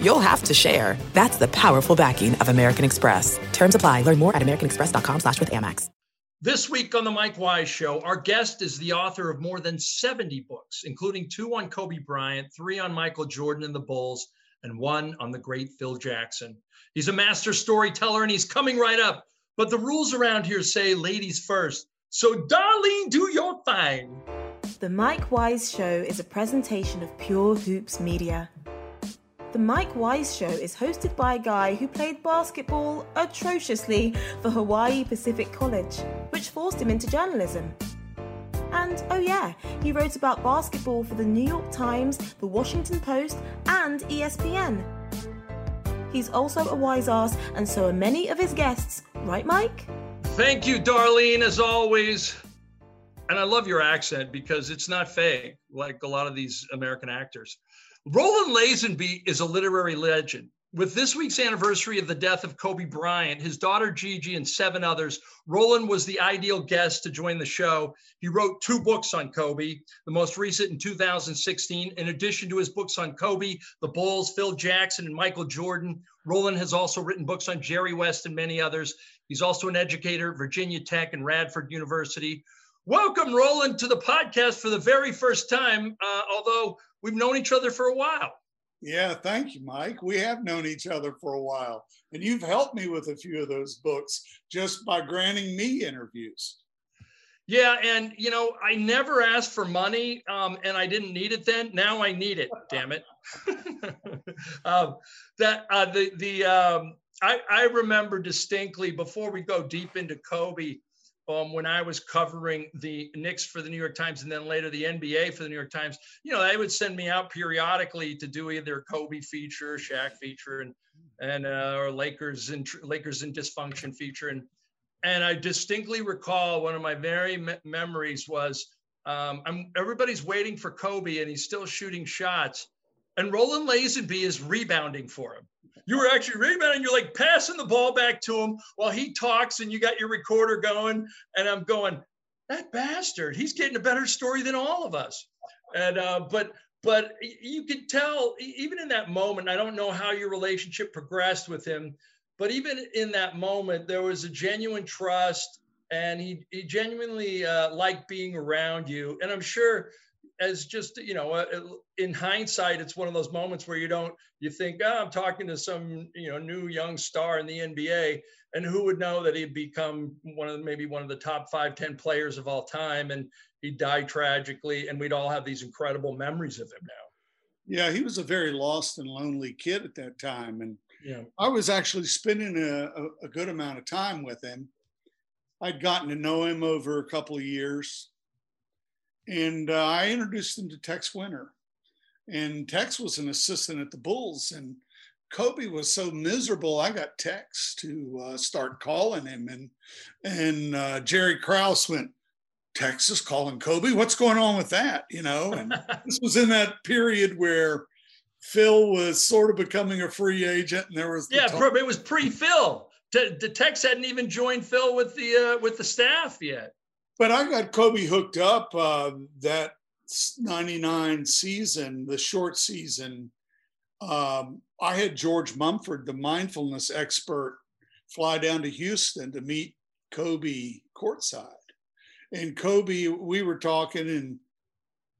you'll have to share. That's the powerful backing of American Express. Terms apply. Learn more at americanexpress.com slash with Amex. This week on the Mike Wise Show, our guest is the author of more than 70 books, including two on Kobe Bryant, three on Michael Jordan and the Bulls, and one on the great Phil Jackson. He's a master storyteller and he's coming right up. But the rules around here say ladies first. So, Darlene, do your thing. The Mike Wise Show is a presentation of Pure Hoops Media. The Mike Wise Show is hosted by a guy who played basketball atrociously for Hawaii Pacific College, which forced him into journalism. And oh, yeah, he wrote about basketball for the New York Times, the Washington Post, and ESPN. He's also a wise ass, and so are many of his guests, right, Mike? Thank you, Darlene, as always. And I love your accent because it's not fake like a lot of these American actors. Roland Lazenby is a literary legend. With this week's anniversary of the death of Kobe Bryant, his daughter Gigi, and seven others, Roland was the ideal guest to join the show. He wrote two books on Kobe, the most recent in 2016. In addition to his books on Kobe, the Bulls, Phil Jackson, and Michael Jordan, Roland has also written books on Jerry West and many others. He's also an educator at Virginia Tech and Radford University. Welcome, Roland, to the podcast for the very first time, uh, although we've known each other for a while. Yeah, thank you, Mike. We have known each other for a while, and you've helped me with a few of those books just by granting me interviews. Yeah, and you know, I never asked for money, um, and I didn't need it then. Now I need it. damn it. um, that uh, the the um, I I remember distinctly before we go deep into Kobe. Um, when I was covering the Knicks for the New York Times and then later the NBA for the New York Times, you know, they would send me out periodically to do either Kobe feature, Shaq feature, and and uh, or Lakers and Lakers in dysfunction feature, and and I distinctly recall one of my very me- memories was um, I'm everybody's waiting for Kobe and he's still shooting shots, and Roland Lazenby is rebounding for him. You were actually rebounding. You're like passing the ball back to him while he talks, and you got your recorder going. And I'm going, that bastard. He's getting a better story than all of us. And uh, but but you could tell even in that moment. I don't know how your relationship progressed with him, but even in that moment, there was a genuine trust, and he he genuinely uh, liked being around you. And I'm sure as just you know uh, in hindsight it's one of those moments where you don't you think oh, i'm talking to some you know new young star in the nba and who would know that he'd become one of maybe one of the top five ten players of all time and he died tragically and we'd all have these incredible memories of him now. Yeah, he was a very lost and lonely kid at that time, and yeah. I was actually spending a, a, a good amount of time with him. I'd gotten to know him over a couple of years, and uh, I introduced him to Tex Winter. And Tex was an assistant at the Bulls, and Kobe was so miserable. I got Tex to uh, start calling him, and and uh, Jerry Krause went, "Texas calling Kobe? What's going on with that?" You know, and this was in that period where Phil was sort of becoming a free agent, and there was the yeah talk- it was pre-phil the, the tex hadn't even joined phil with the uh, with the staff yet But I got Kobe hooked up uh, that 99 season, the short season. Um, I had George Mumford, the mindfulness expert, fly down to Houston to meet Kobe courtside. And Kobe, we were talking, and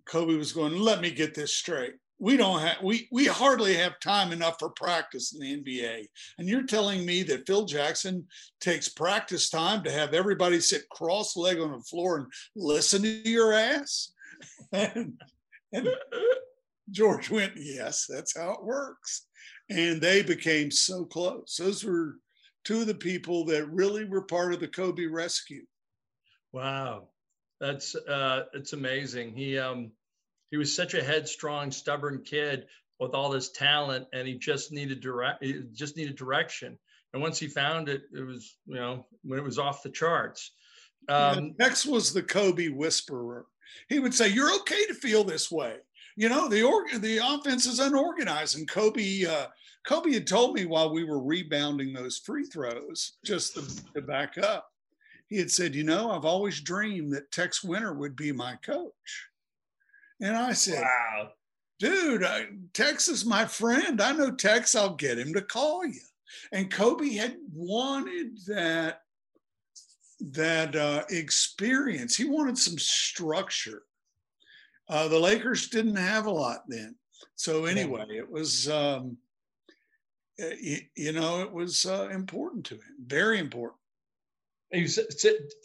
Kobe was going, Let me get this straight. We don't have, we, we hardly have time enough for practice in the NBA. And you're telling me that Phil Jackson takes practice time to have everybody sit cross legged on the floor and listen to your ass? and, and George went, Yes, that's how it works. And they became so close. Those were two of the people that really were part of the Kobe rescue. Wow, that's uh, it's amazing. He um, he was such a headstrong, stubborn kid with all this talent, and he just needed direct, he just needed direction. and once he found it, it was you know when it was off the charts. Um, Tex was the Kobe whisperer. He would say, "You're okay to feel this way." You know, the org- the offense is unorganized, and Kobe uh, Kobe had told me while we were rebounding those free throws, just to, to back up, he had said, "You know, I've always dreamed that Tex Winter would be my coach." And I said, "Wow, dude, I, Tex is my friend. I know Tex. I'll get him to call you." And Kobe had wanted that that uh, experience. He wanted some structure. Uh, the Lakers didn't have a lot then. So anyway, it was um, you, you, know it was uh, important to him, very important. You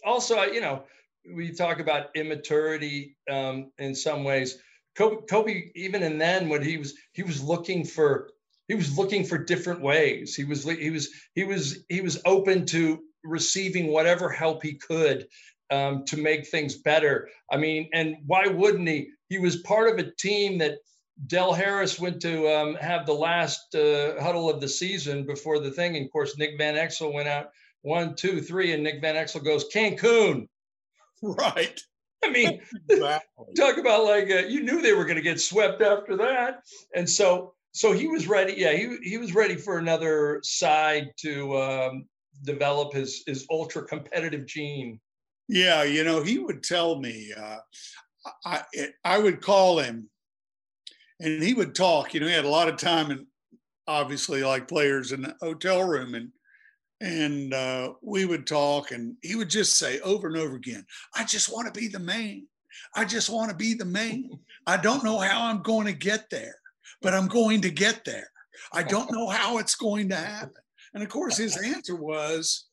also, you know, we talk about immaturity um, in some ways. Kobe, Kobe, even in then, when he was he was looking for he was looking for different ways. He was he was he was he was open to receiving whatever help he could um, to make things better. I mean, and why wouldn't he? He was part of a team that Del Harris went to um, have the last uh, huddle of the season before the thing. And of course, Nick Van Exel went out one, two, three, and Nick Van Exel goes Cancun. Right. I mean, exactly. talk about like uh, you knew they were going to get swept after that, and so so he was ready. Yeah, he he was ready for another side to um, develop his his ultra competitive gene. Yeah, you know, he would tell me. Uh, I I would call him, and he would talk. You know, he had a lot of time, and obviously, like players in the hotel room, and and uh, we would talk, and he would just say over and over again, "I just want to be the man. I just want to be the man. I don't know how I'm going to get there, but I'm going to get there. I don't know how it's going to happen." And of course, his answer was,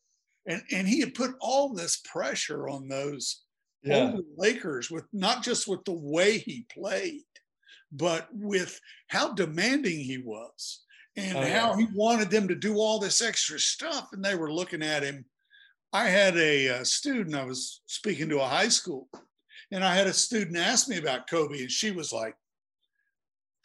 and and he had put all this pressure on those yeah. Lakers with not just with the way he played, but with how demanding he was and oh, how he wanted them to do all this extra stuff. And they were looking at him. I had a, a student, I was speaking to a high school, and I had a student ask me about Kobe, and she was like,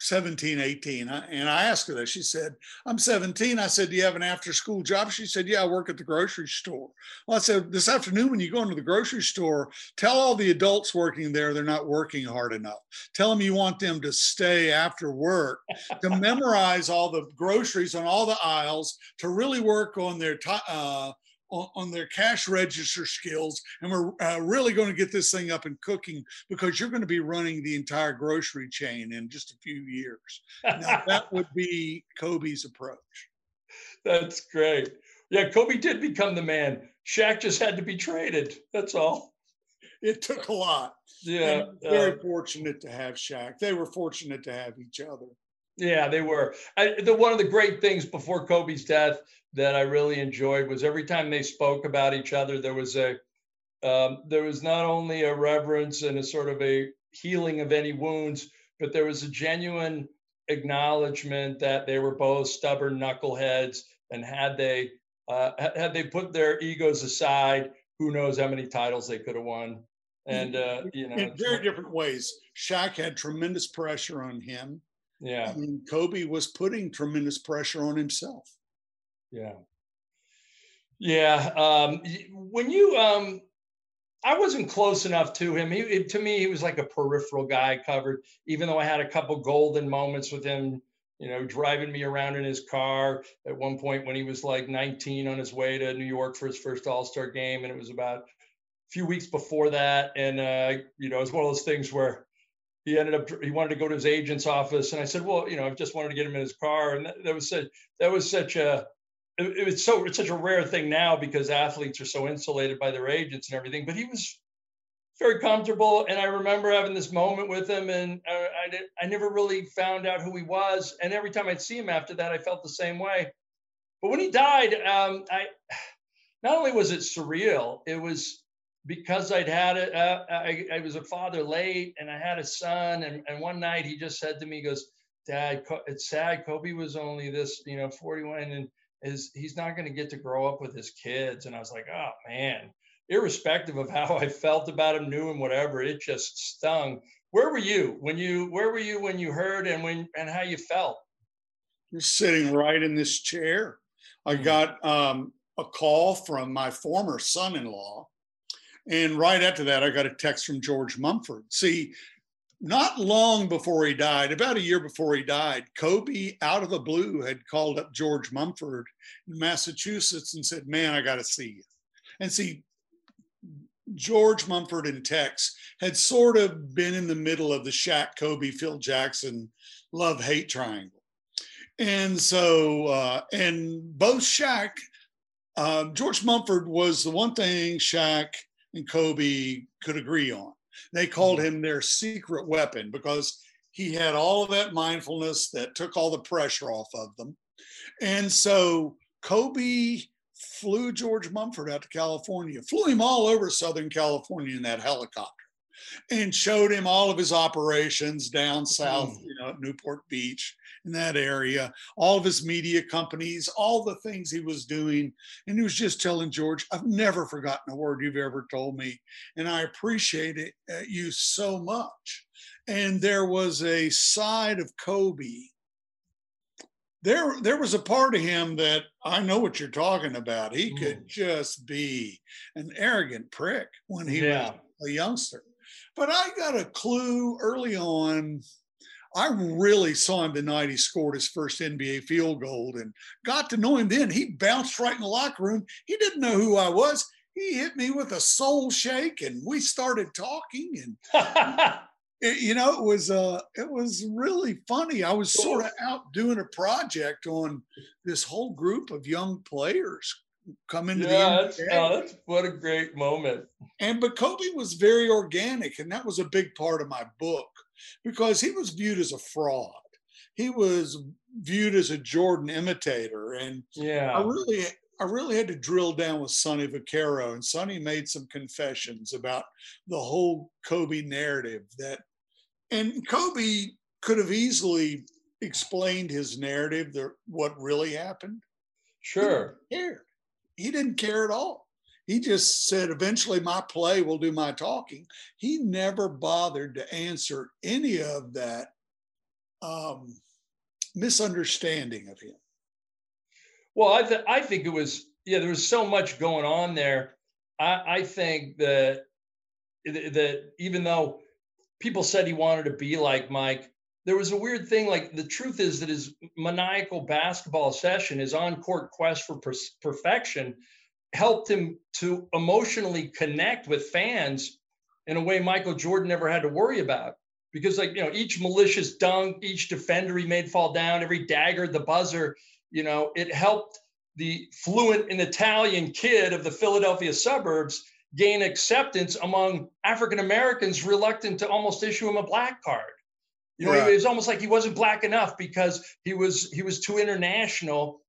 17, 18. And I asked her that. She said, I'm 17. I said, Do you have an after school job? She said, Yeah, I work at the grocery store. Well, I said, This afternoon, when you go into the grocery store, tell all the adults working there they're not working hard enough. Tell them you want them to stay after work to memorize all the groceries on all the aisles, to really work on their t- uh, on, on their cash register skills. And we're uh, really going to get this thing up and cooking because you're going to be running the entire grocery chain in just a few years. Now, that would be Kobe's approach. That's great. Yeah, Kobe did become the man. Shaq just had to be traded. That's all. It took a lot. Yeah. very uh, fortunate to have Shaq. They were fortunate to have each other. Yeah, they were. I, the one of the great things before Kobe's death that I really enjoyed was every time they spoke about each other, there was a um, there was not only a reverence and a sort of a healing of any wounds, but there was a genuine acknowledgement that they were both stubborn knuckleheads, and had they uh, had they put their egos aside, who knows how many titles they could have won. And uh, you know, in very different ways. Shaq had tremendous pressure on him yeah. I mean, Kobe was putting tremendous pressure on himself. Yeah. Yeah. Um, when you, um, I wasn't close enough to him. He, to me, he was like a peripheral guy covered, even though I had a couple golden moments with him, you know, driving me around in his car at one point when he was like 19 on his way to New York for his first All Star game. And it was about a few weeks before that. And, uh, you know, it's one of those things where he ended up he wanted to go to his agent's office and i said well you know i just wanted to get him in his car and that, that was such that was such a it, was so it's such a rare thing now because athletes are so insulated by their agents and everything but he was very comfortable and i remember having this moment with him and I, I, did, I never really found out who he was and every time i'd see him after that i felt the same way. But when he died um, i not only was it surreal it was because I'd had it, uh, I, I, was a father late and I had a son. And, and one night he just said to me, he goes, Dad, it's sad. Kobe was only this, you know, 41 and is he's not going to get to grow up with his kids. And I was like, oh man, irrespective of how I felt about him, knew him, whatever, it just stung. Where were you when you, where were you when you heard and when, and how you felt? You're sitting right in this chair I got um, a call from my former son in law. And right after that, I got a text from George Mumford. See, not long before he died, about a year before he died, Kobe, out of the blue, had called up George Mumford in Massachusetts and said, Man, I got to see you. And see, George Mumford and Tex had sort of been in the middle of the Shaq, Kobe, Phil Jackson love hate triangle. And so, uh, and both Shaq, uh, George Mumford was the one thing Shaq and Kobe could agree on. They called mm-hmm. him their secret weapon because he had all of that mindfulness that took all the pressure off of them. And so Kobe flew George Mumford out to California, flew him all over Southern California in that helicopter and showed him all of his operations down south, mm. you know, at Newport Beach in that area, all of his media companies, all the things he was doing. And he was just telling George, I've never forgotten a word you've ever told me. And I appreciate it, uh, you so much. And there was a side of Kobe. There, there was a part of him that I know what you're talking about. He could mm. just be an arrogant prick when he yeah. was a youngster. But I got a clue early on I really saw him the night he scored his first NBA field goal and got to know him then. He bounced right in the locker room. He didn't know who I was. He hit me with a soul shake and we started talking and it, you know it was uh it was really funny. I was sort of out doing a project on this whole group of young players coming into yeah, the that's, oh, that's what a great moment. And but Kobe was very organic and that was a big part of my book because he was viewed as a fraud. He was viewed as a Jordan imitator. And yeah, I really I really had to drill down with Sonny Vaccaro, and Sonny made some confessions about the whole Kobe narrative that, and Kobe could have easily explained his narrative, the, what really happened. Sure. He. He didn't care at all. He just said, eventually my play will do my talking. He never bothered to answer any of that um, misunderstanding of him. Well, I, th- I think it was, yeah, there was so much going on there. I, I think that, that even though people said he wanted to be like Mike, there was a weird thing. Like the truth is that his maniacal basketball session, his on court quest for per- perfection, helped him to emotionally connect with fans in a way Michael Jordan never had to worry about. Because, like, you know, each malicious dunk, each defender he made fall down, every dagger, the buzzer, you know, it helped the fluent and Italian kid of the Philadelphia suburbs gain acceptance among African Americans reluctant to almost issue him a black card. You know, it was almost like he wasn't black enough because he was he was too international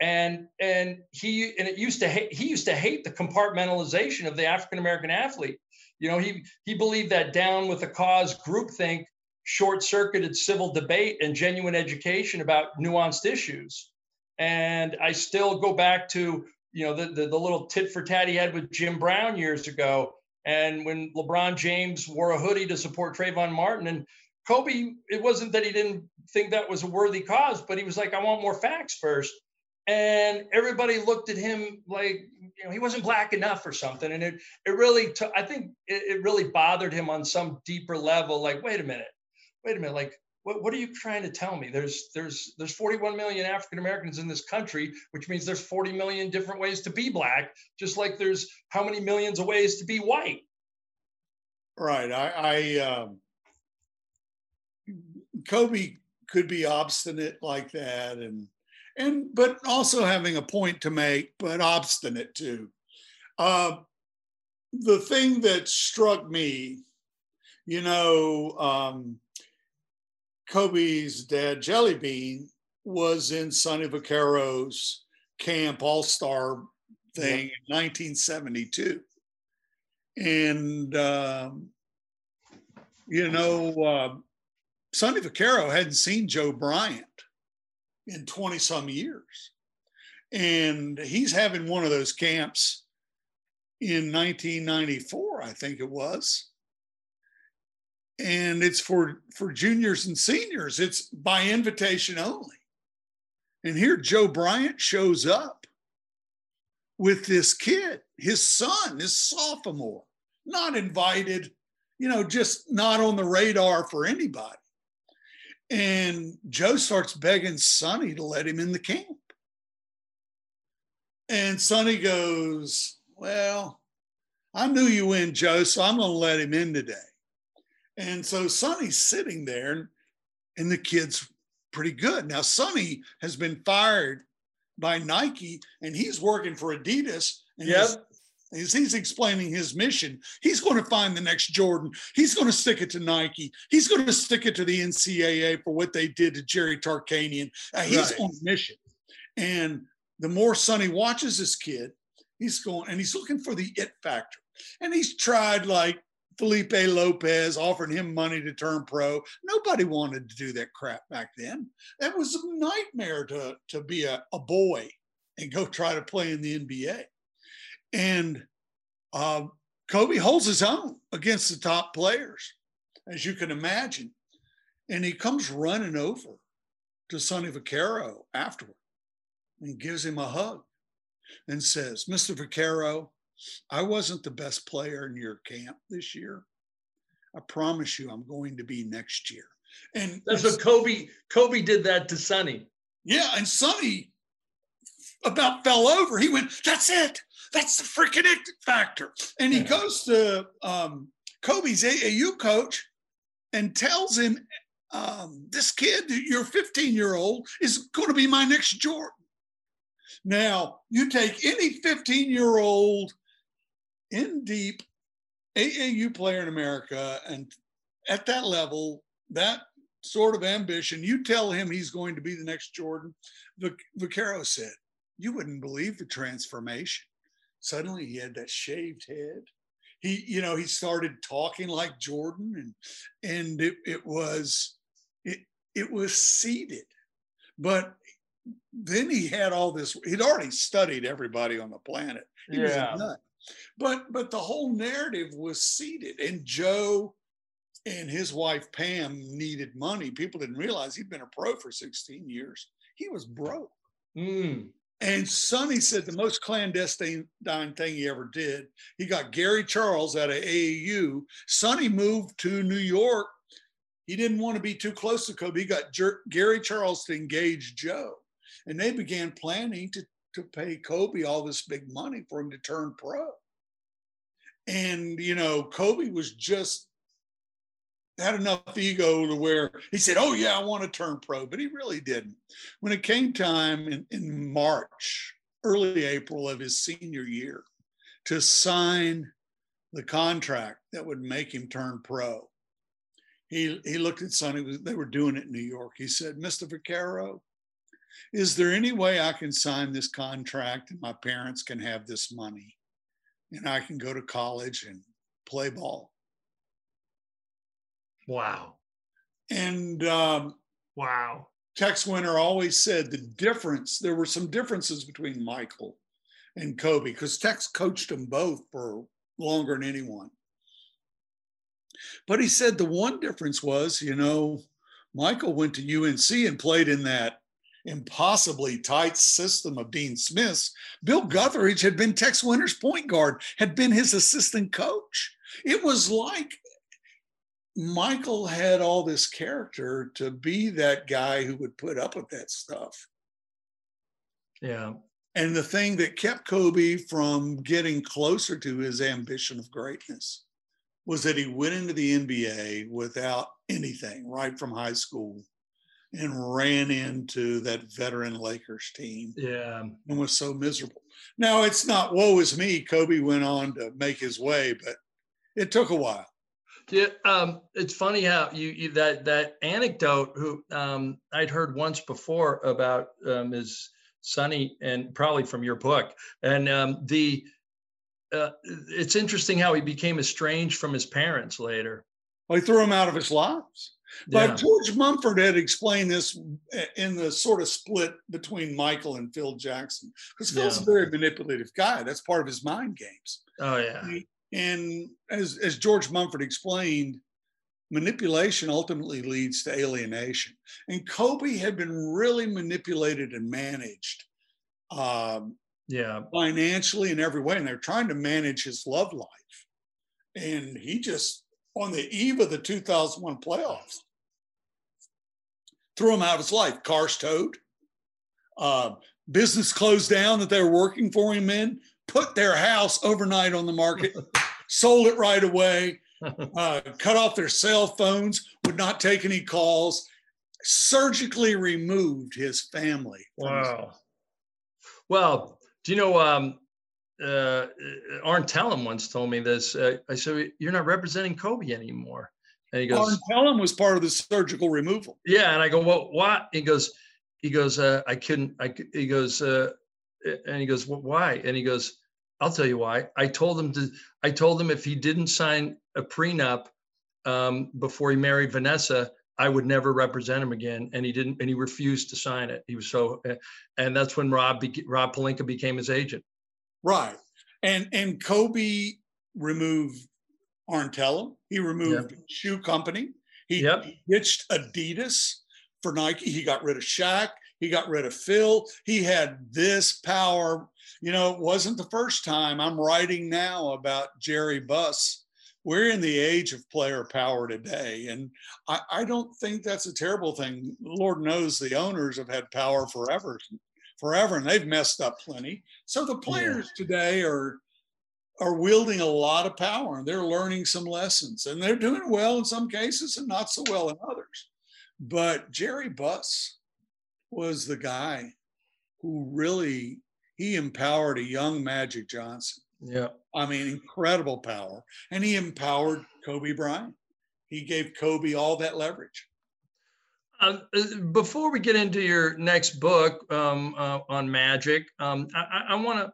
and and he and it used to hate he used to hate the compartmentalization of the African American athlete. You know, he he believed that down with the cause groupthink short-circuited civil debate and genuine education about nuanced issues. And I still go back to you know the, the, the little tit for tat he had with Jim Brown years ago, and when LeBron James wore a hoodie to support Trayvon Martin and Kobe, it wasn't that he didn't think that was a worthy cause, but he was like, I want more facts first. And everybody looked at him like you know he wasn't black enough or something. And it it really took i think it, it, really bothered him on some deeper level like wait a minute. Wait a minute. Like what, what are you trying to tell me? There's there's there's 41 million african americans in this country which means there's 40 million different ways to be black just like there's how many millions of ways to be white. Right. I i um kobe could be obstinate like that and and but also having a point to make, but obstinate too. Uh, the thing that struck me, you know, um, Kobe's dad, Jelly Bean, was in Sonny Vaccaro's camp All Star thing in 1972. And, um, you know, uh, Sonny Vaccaro hadn't seen Joe Bryant in 20 some years. And he's having one of those camps in 1994, I think it was. And it's for, for juniors and seniors, it's by invitation only. And here Joe Bryant shows up with this kid, his son, his sophomore, not invited, you know, just not on the radar for anybody. And Joe starts begging Sonny to let him in the camp. And Sonny goes, Well, I knew you in, Joe, so I'm going to let him in today. And so Sonny's sitting there, and the kid's pretty good. Now, Sonny has been fired by Nike, and he's working for Adidas. And Yep. As he's explaining his mission, he's going to find the next Jordan. He's going to stick it to Nike. He's going to stick it to the NCAA for what they did to Jerry Tarkanian. Uh, he's Right. on a mission. And the more Sonny watches this kid, he's going and he's looking for the it factor. And he's tried like Felipe Lopez offering him money to turn pro. Nobody wanted to do that crap back then. That was a nightmare to, to be a, a boy and go try to play in the NBA. And uh, Kobe holds his own against the top players, as you can imagine. And he comes running over to Sonny Vaccaro afterward and gives him a hug and says, Mr. Vaccaro, I wasn't the best player in your camp this year. I promise you I'm going to be next year. And That's what Kobe Kobe did that to Sonny. yeah, and Sonny about fell over. He went, "That's it. That's the freaking it factor." And he Yeah. goes to um, Kobe's AAU coach and tells him, um, "This kid, your 15 year old, is going to be my next Jordan." Now, you take any 15 year old in deep AAU player in America, and at that level, that sort of ambition, you tell him he's going to be the next Jordan. Vaccaro said, You wouldn't believe the transformation. Suddenly he had that shaved head. He, you know, he started talking like Jordan, and and it, it was it it was seeded. But then he had all this, he'd already studied everybody on the planet. He was a Yeah. nut. But but the whole narrative was seeded. And Joe and his wife Pam needed money. People didn't realize he'd been a pro for 16 years. He was broke. Mm. And Sonny said the most clandestine thing he ever did. He got Gary Charles out of AAU. Sonny moved to New York. He didn't want to be too close to Kobe. He got Jer- Gary Charles to engage Joe, and they began planning to to pay Kobe all this big money for him to turn pro. And you know, Kobe was just had enough ego to where he said, Oh, yeah, I want to turn pro, but he really didn't. When it came time in, in March, early April of his senior year, to sign the contract that would make him turn pro, he, he looked at Sonny, they were doing it in New York. He said, Mr. Vaccaro, is there any way I can sign this contract and my parents can have this money and I can go to college and play ball? Wow. And um, Wow. Tex Winter always said the difference, there were some differences between Michael and Kobe because Tex coached them both for longer than anyone. But he said the one difference was, you know, Michael went to UNC and played in that impossibly tight system of Dean Smith's. Bill Guthridge had been Tex Winter's point guard, had been his assistant coach. It was like Michael had all this character to be that guy who would put up with that stuff. Yeah. And the thing that kept Kobe from getting closer to his ambition of greatness was that he went into the NBA without anything right from high school and ran into that veteran Lakers team Yeah. and was so miserable. Now, it's not woe is me. Kobe went on to make his way, but it took a while. Yeah, um, it's funny how you, you that that anecdote who um, I'd heard once before about um, is Sonny and probably from your book, and um, the uh, it's interesting how he became estranged from his parents later. Well, he threw him out of his lives. Yeah. But George Mumford had explained this in the sort of split between Michael and Phil Jackson. Because Phil's Yeah. a very manipulative guy. That's part of his mind games. Oh yeah. And as, as George Mumford explained, manipulation ultimately leads to alienation. And Kobe had been really manipulated and managed um, Yeah. Financially in every way. And they're trying to manage his love life. And he just, on the eve of the 2001 playoffs, threw him out of his life. Cars towed, uh, business closed down that they were working for him in, put their house overnight on the market, sold it right away, uh, cut off their cell phones, would not take any calls, surgically removed his family. Wow. His well, do you know, um, uh, Arn Tellem once told me this. Uh, I said, You're not representing Kobe anymore. And he goes, Arn Tellem was part of the surgical removal. Yeah. And I go, Well, what? He goes, he goes, uh, I couldn't, I, he goes, uh, and he goes, well, why? And he goes, I'll tell you why. I told him to, I told him if he didn't sign a prenup um, before he married Vanessa, I would never represent him again. And he didn't, and he refused to sign it. He was so, and that's when Rob, Rob Pelinka became his agent. Right. And, and Kobe removed Arn He removed yep. shoe company. He, yep. he ditched Adidas for Nike. He got rid of Shaq. He got rid of Phil. He had this power. You know, it wasn't the first time. I'm writing now about Jerry Buss. We're in the age of player power today. And I, I don't think that's a terrible thing. Lord knows the owners have had power forever, forever, and they've messed up plenty. So the players yeah. today are are wielding a lot of power and they're learning some lessons and they're doing well in some cases and not so well in others. But Jerry Buss was the guy who really he empowered a young Magic Johnson. Yeah. I mean, incredible power. And he empowered Kobe Bryant. He gave Kobe all that leverage. Uh, uh before we get into your next book um, uh, on magic, um, I, I want to.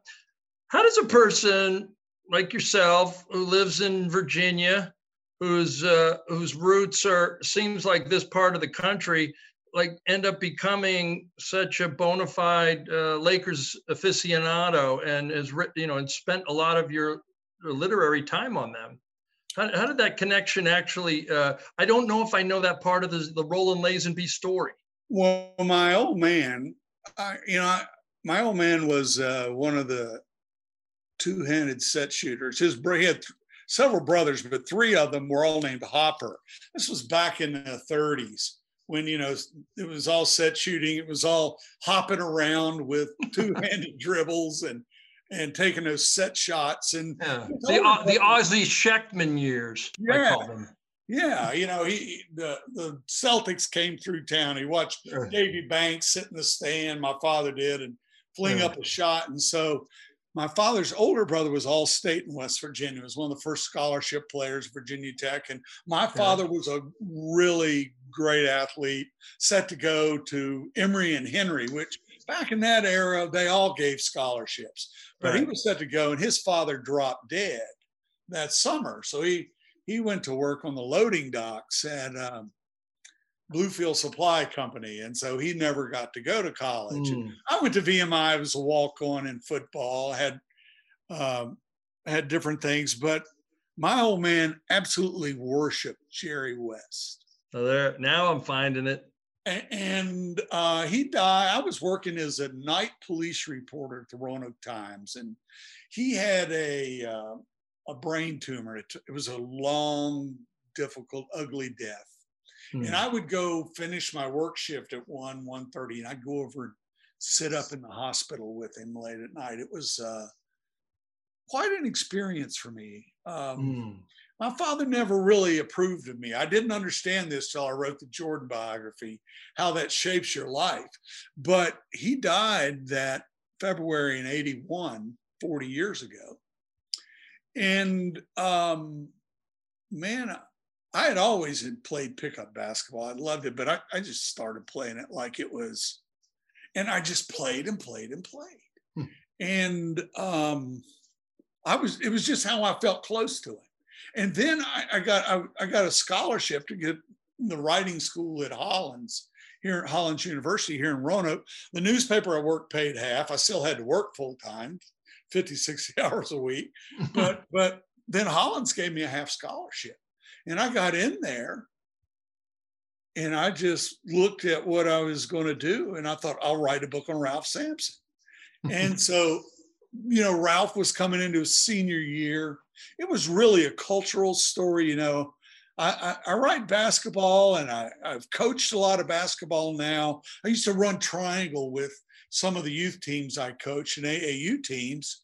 How does a person like yourself who lives in Virginia whose uh, whose roots are seems like this part of the country like end up becoming such a bona fide uh, Lakers aficionado and has written you know and spent a lot of your literary time on them. How, how did that connection actually? Uh, I don't know if I know that part of the the Roland Lazenby story. Well, my old man, I, you know, I, my old man was uh, one of the two-handed set shooters. His he had several brothers, but three of them were all named Hopper. This was back in the 30s when you know it was all set shooting. It was all hopping around with two-handed dribbles and and taking those set shots and yeah. the uh, the Ossie Schectman years. Yeah. Yeah, you know, he the the Celtics came through town. He watched sure. Davey Banks sit in the stand. My father did and fling yeah. up a shot, and so my father's older brother was all state in West Virginia. He was one of the first scholarship players at Virginia Tech. And my father was a really great athlete, set to go to Emory and Henry, which back in that era, they all gave scholarships. But right. he was set to go, and his father dropped dead that summer. So he he went to work on the loading docks at um, Bluefield Supply Company, and so he never got to go to college. Mm. I went to VMI. I was a walk on in football. Had um, had different things, but my old man absolutely worshipped Jerry West. So there, now I'm finding it. And uh, he died. I was working as a night police reporter at the Roanoke Times, and he had a uh, a brain tumor. It, it was a long, difficult, ugly death Hmm. And I would go finish my work shift at 1, 1.30, and I'd go over and sit up in the hospital with him late at night. It was uh, quite an experience for me. Um, hmm. My father never really approved of me. I didn't understand this till I wrote the Jordan biography, how that shapes your life. But he died that February in 81, 40 years ago. And um, man, I had always had played pickup basketball. I loved it, but I, I just started playing it like it was, and I just played and played and played. Hmm. And um, I was, it was just how I felt close to it. And then I, I got, I, I, got a scholarship to get the writing school at Hollins here at Hollins University here in Roanoke. The newspaper I worked paid half. I still had to work full time, 50, 60 hours a week. But, but then Hollins gave me a half scholarship. And I got in there and I just looked at what I was going to do and I thought, I'll write a book on Ralph Sampson. and so you know, Ralph was coming into his senior year. It was really a cultural story, you know. I, I, I write basketball and I, I've coached a lot of basketball now. I used to run triangle with some of the youth teams I coached and AAU teams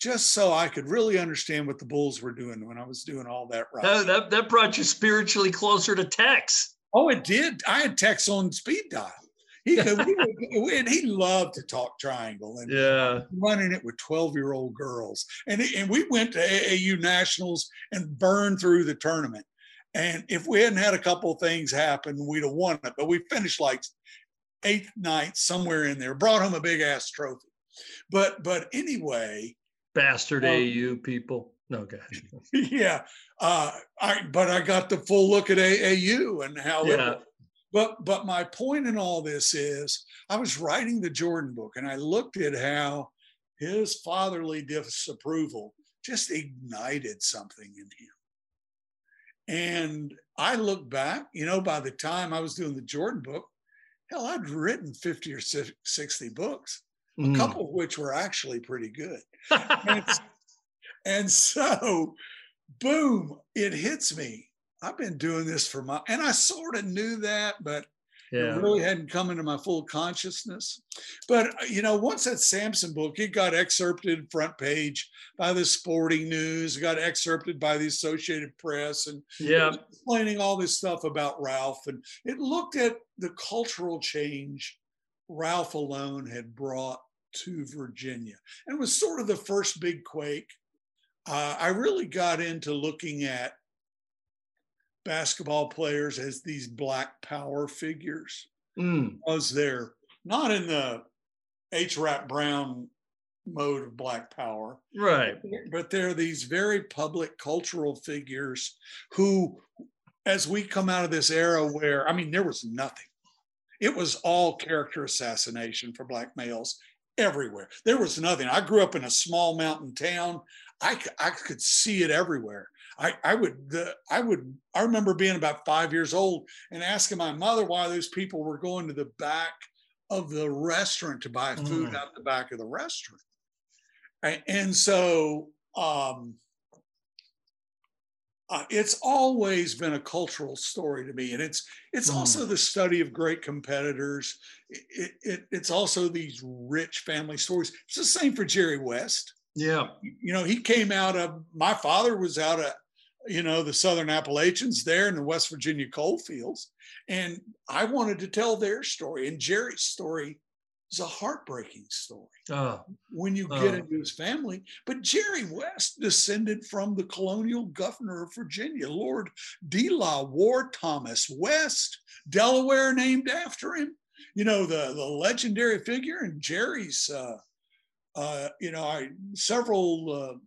just so I could really understand what the Bulls were doing when I was doing all that right. That, that, that brought you spiritually closer to Tex. Oh, it did. I had Tex on speed dial. He could, he, would, he loved to talk triangle and yeah, running it with 12 year old girls. And, and we went to AAU nationals and burned through the tournament. And if we hadn't had a couple of things happen, we'd have won it. But we finished like eighth, ninth, somewhere in there, brought home a big ass trophy. But but anyway, bastard um, AAU people. No, gosh. yeah, uh, I but I got the full look at AAU and how yeah. it. But but my point in all this is, I was writing the Jordan book and I looked at how his fatherly disapproval just ignited something in him. And I look back, you know, by the time I was doing the Jordan book, hell, I'd written 50 or 60 books, mm. a couple of which were actually pretty good and, and so, boom, it hits me. I've been doing this for my, and I sort of knew that, but yeah. it really hadn't come into my full consciousness. But uh, you know, once that Sampson book, it got excerpted front page by the Sporting News, it got excerpted by the Associated Press, and yeah, explaining all this stuff about Ralph, and it looked at the cultural change Ralph alone had brought to Virginia. And it was sort of the first big quake. Uh, I really got into looking at basketball players as these black power figures. Mm. Was there not in the H. Rap Brown mode of black power, right? But there are these very public cultural figures who, as we come out of this era where I mean, there was nothing. It was all character assassination for black males everywhere. There was nothing. I grew up in a small mountain town. I, I could see it everywhere. I, I would, the, I would, I remember being about five years old and asking my mother why those people were going to the back of the restaurant to buy food mm. out the back of the restaurant. And, and so, um, uh, it's always been a cultural story to me and it's it's mm. also the study of great competitors it, it, it's also these rich family stories it's the same for jerry west yeah you know he came out of my father was out of you know the southern appalachians there in the west virginia coal fields and i wanted to tell their story and jerry's story is a heartbreaking story uh, when you get uh, into his family. But Jerry West descended from the colonial governor of Virginia, Lord De La Warr Thomas West, Delaware named after him. You know, the, the legendary figure, and Jerry's, uh, uh, you know, I, several uh,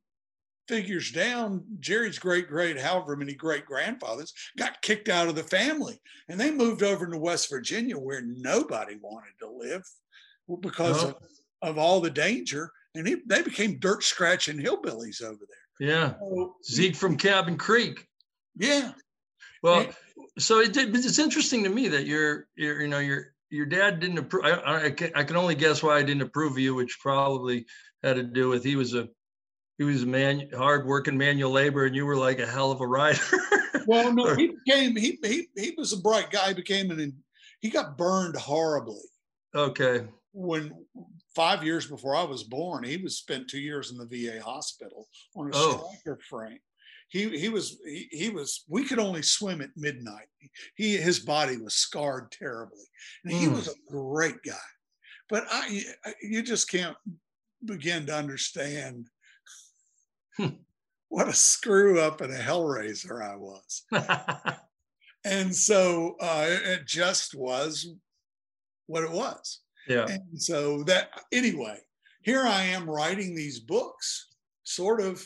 figures down, Jerry's great great, however many great grandfathers got kicked out of the family and they moved over to West Virginia where nobody wanted to live because of, of all the danger. And he, they became dirt scratching hillbillies over there. Yeah. So, Zeke from Cabin Creek. Yeah. Well, and, so it did, it's interesting to me that your, your, you know, your, your dad didn't approve. I, I, I can only guess why I didn't approve of you, which probably had to do with he was a, he was a man, hard working manual labor, and you were like a hell of a rider. well, no, he became he, he he was a bright guy. He became an he got burned horribly. Okay when five years before I was born, he was spent two years in the VA hospital on a oh. stretcher frame. He he was he, he was we could only swim at midnight. He his body was scarred terribly, and he mm. was a great guy. But I you just can't begin to understand hmm. what a screw up and a hellraiser I was. and so uh, it just was what it was. Yeah. And so that anyway, here I am writing these books, sort of,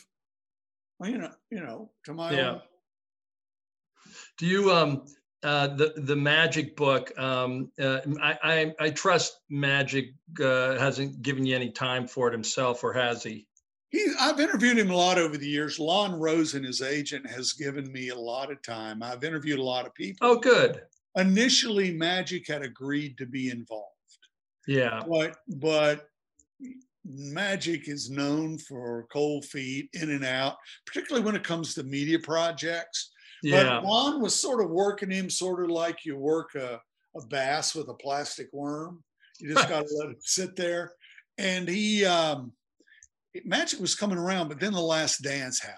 you know, you know, to my yeah. own. Do you um uh, the the magic book? Um, uh, I, I I trust Magic uh, hasn't given you any time for it himself, or has he? He, I've interviewed him a lot over the years. Lon Rosen, his agent, has given me a lot of time. I've interviewed a lot of people. Oh, good. Initially, Magic had agreed to be involved. Yeah. But but Magic is known for cold feet, in and out, particularly when it comes to media projects. Yeah. But Juan was sort of working him sort of like you work a, a bass with a plastic worm. You just got to let it sit there. And he, um, Magic was coming around, but then the last dance happened.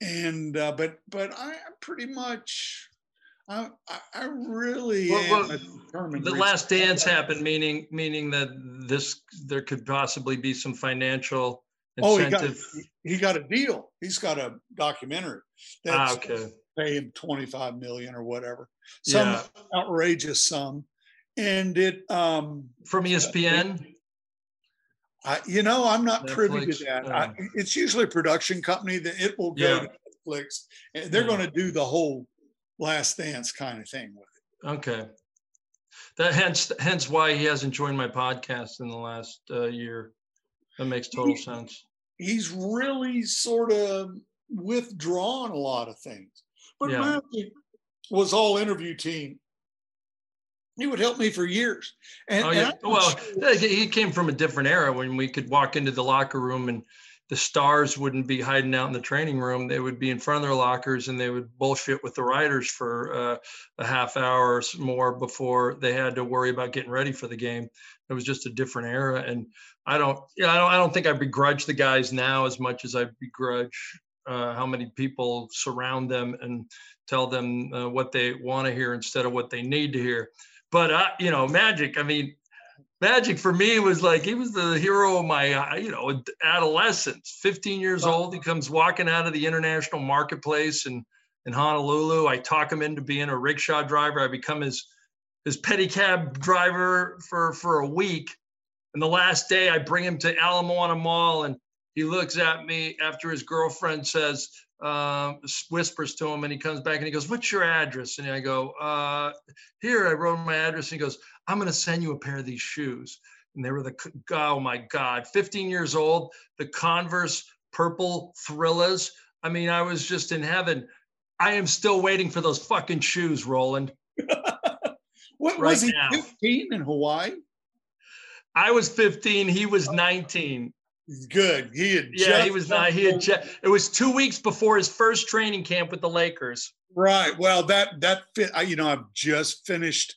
And, uh, but, but I pretty much, I, I really well, well, the last dance happened, meaning meaning that this there could possibly be some financial incentive. Oh, he got, he got a deal. He's got a documentary that's ah, okay. pay him 25 million or whatever. Some yeah. outrageous sum. And it um from ESPN. I, you know, I'm not Netflix, privy to that. I, it's usually a production company that it will go yeah. to Netflix and they're yeah. going to do the whole last dance kind of thing with it. Okay. That hence hence why he hasn't joined my podcast in the last uh, year. That makes total he, sense. He's really sort of withdrawn a lot of things. But yeah. Matthew was all interview team. He would help me for years. And, oh, yeah. And well, sure. he came from a different era when we could walk into the locker room and the stars wouldn't be hiding out in the training room. They would be in front of their lockers and they would bullshit with the writers for uh, a half hour or more before they had to worry about getting ready for the game. It was just a different era, and I don't, yeah, I don't, I don't think I begrudge the guys now as much as I begrudge uh, how many people surround them and tell them uh, what they want to hear instead of what they need to hear. But uh, you know, Magic. I mean, Magic for me was like he was the hero of my uh, you know adolescence. 15 years old, he comes walking out of the international marketplace in in Honolulu. I talk him into being a rickshaw driver. I become his his pedicab driver for for a week. And the last day, I bring him to Ala Moana Mall, and he looks at me after his girlfriend says, uh, whispers to him, and he comes back and he goes, "What's your address?" And I go, uh, "Here, I wrote my address." And he goes, I'm going to send you a pair of these shoes. And they were the, oh my God, 15 years old, the Converse purple Thrillers. I mean, I was just in heaven. I am still waiting for those fucking shoes, Roland. what right was he, now. 15 in Hawaii? I was 15. He was 19. Good. He had yeah, he was not. He had just, it was two weeks before his first training camp with the Lakers. Right. Well, that that fit. I, You know, I've just finished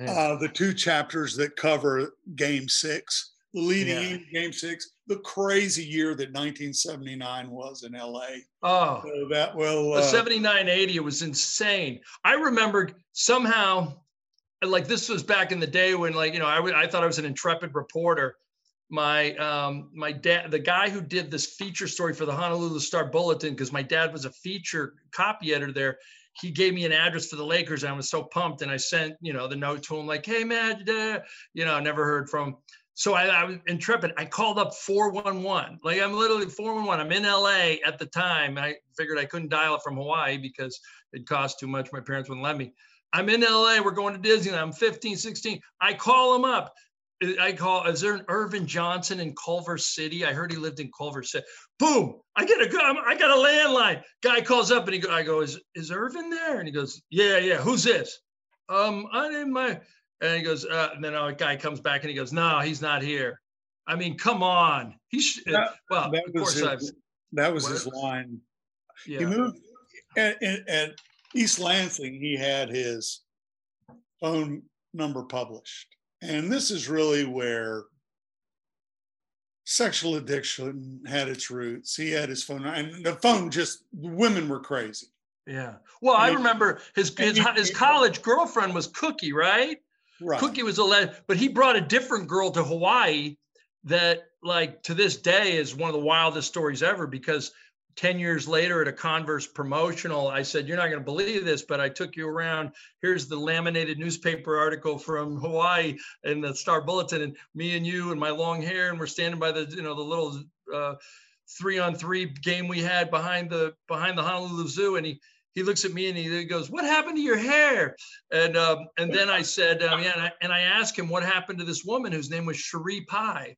uh, the two chapters that cover Game Six, the leading yeah. Game Six, the crazy year that 1979 was in LA. Oh, so that will uh, 79 80 it was insane. I remembered somehow, like this was back in the day when, like you know, I, I thought I was an intrepid reporter. My um, my dad, the guy who did this feature story for the Honolulu Star Bulletin, because my dad was a feature copy editor there he gave me an address for the Lakers. I was so pumped. And I sent, you know, the note to him like, hey, man, you know, never heard from. So I, I was intrepid. I called up 411. Like I'm literally 411. I'm in LA at the time. I figured I couldn't dial it from Hawaii because it cost too much. My parents wouldn't let me. I'm in LA. We're going to Disneyland. I'm 15, 16. I call him up. I call, is there an Earvin Johnson in Culver City? I heard he lived in Culver City. Boom. I get a, I got a landline. Guy calls up and he go, I go, is, is Earvin there? And he goes, yeah, yeah. Who's this? Um, I in my, and he goes, uh, and then a guy comes back and he goes, no, he's not here. I mean, come on. He's, that, well, that of course his, I've, that was his line. Yeah. He moved at, at East Lansing. He had his phone number published and this is really where sexual addiction had its roots. He had his phone, and the phone just women were crazy. Yeah. Well, and I remember his his, he, his college girlfriend was Cookie, right? Right. Cookie was a le- but he brought a different girl to Hawaii that, like, to this day is one of the wildest stories ever because 10 years later at a Converse promotional, I said, You're not going to believe this, but I took you around. Here's the laminated newspaper article from Hawaii in the Star Bulletin, and me and you and my long hair, and we're standing by the, you know, the little uh, three on three game we had behind the behind the Honolulu Zoo. And he he looks at me and he goes, "What happened to your hair?" And um, and then I said, um, "Yeah," and I, and I asked him what happened to this woman whose name was Cherie Pie.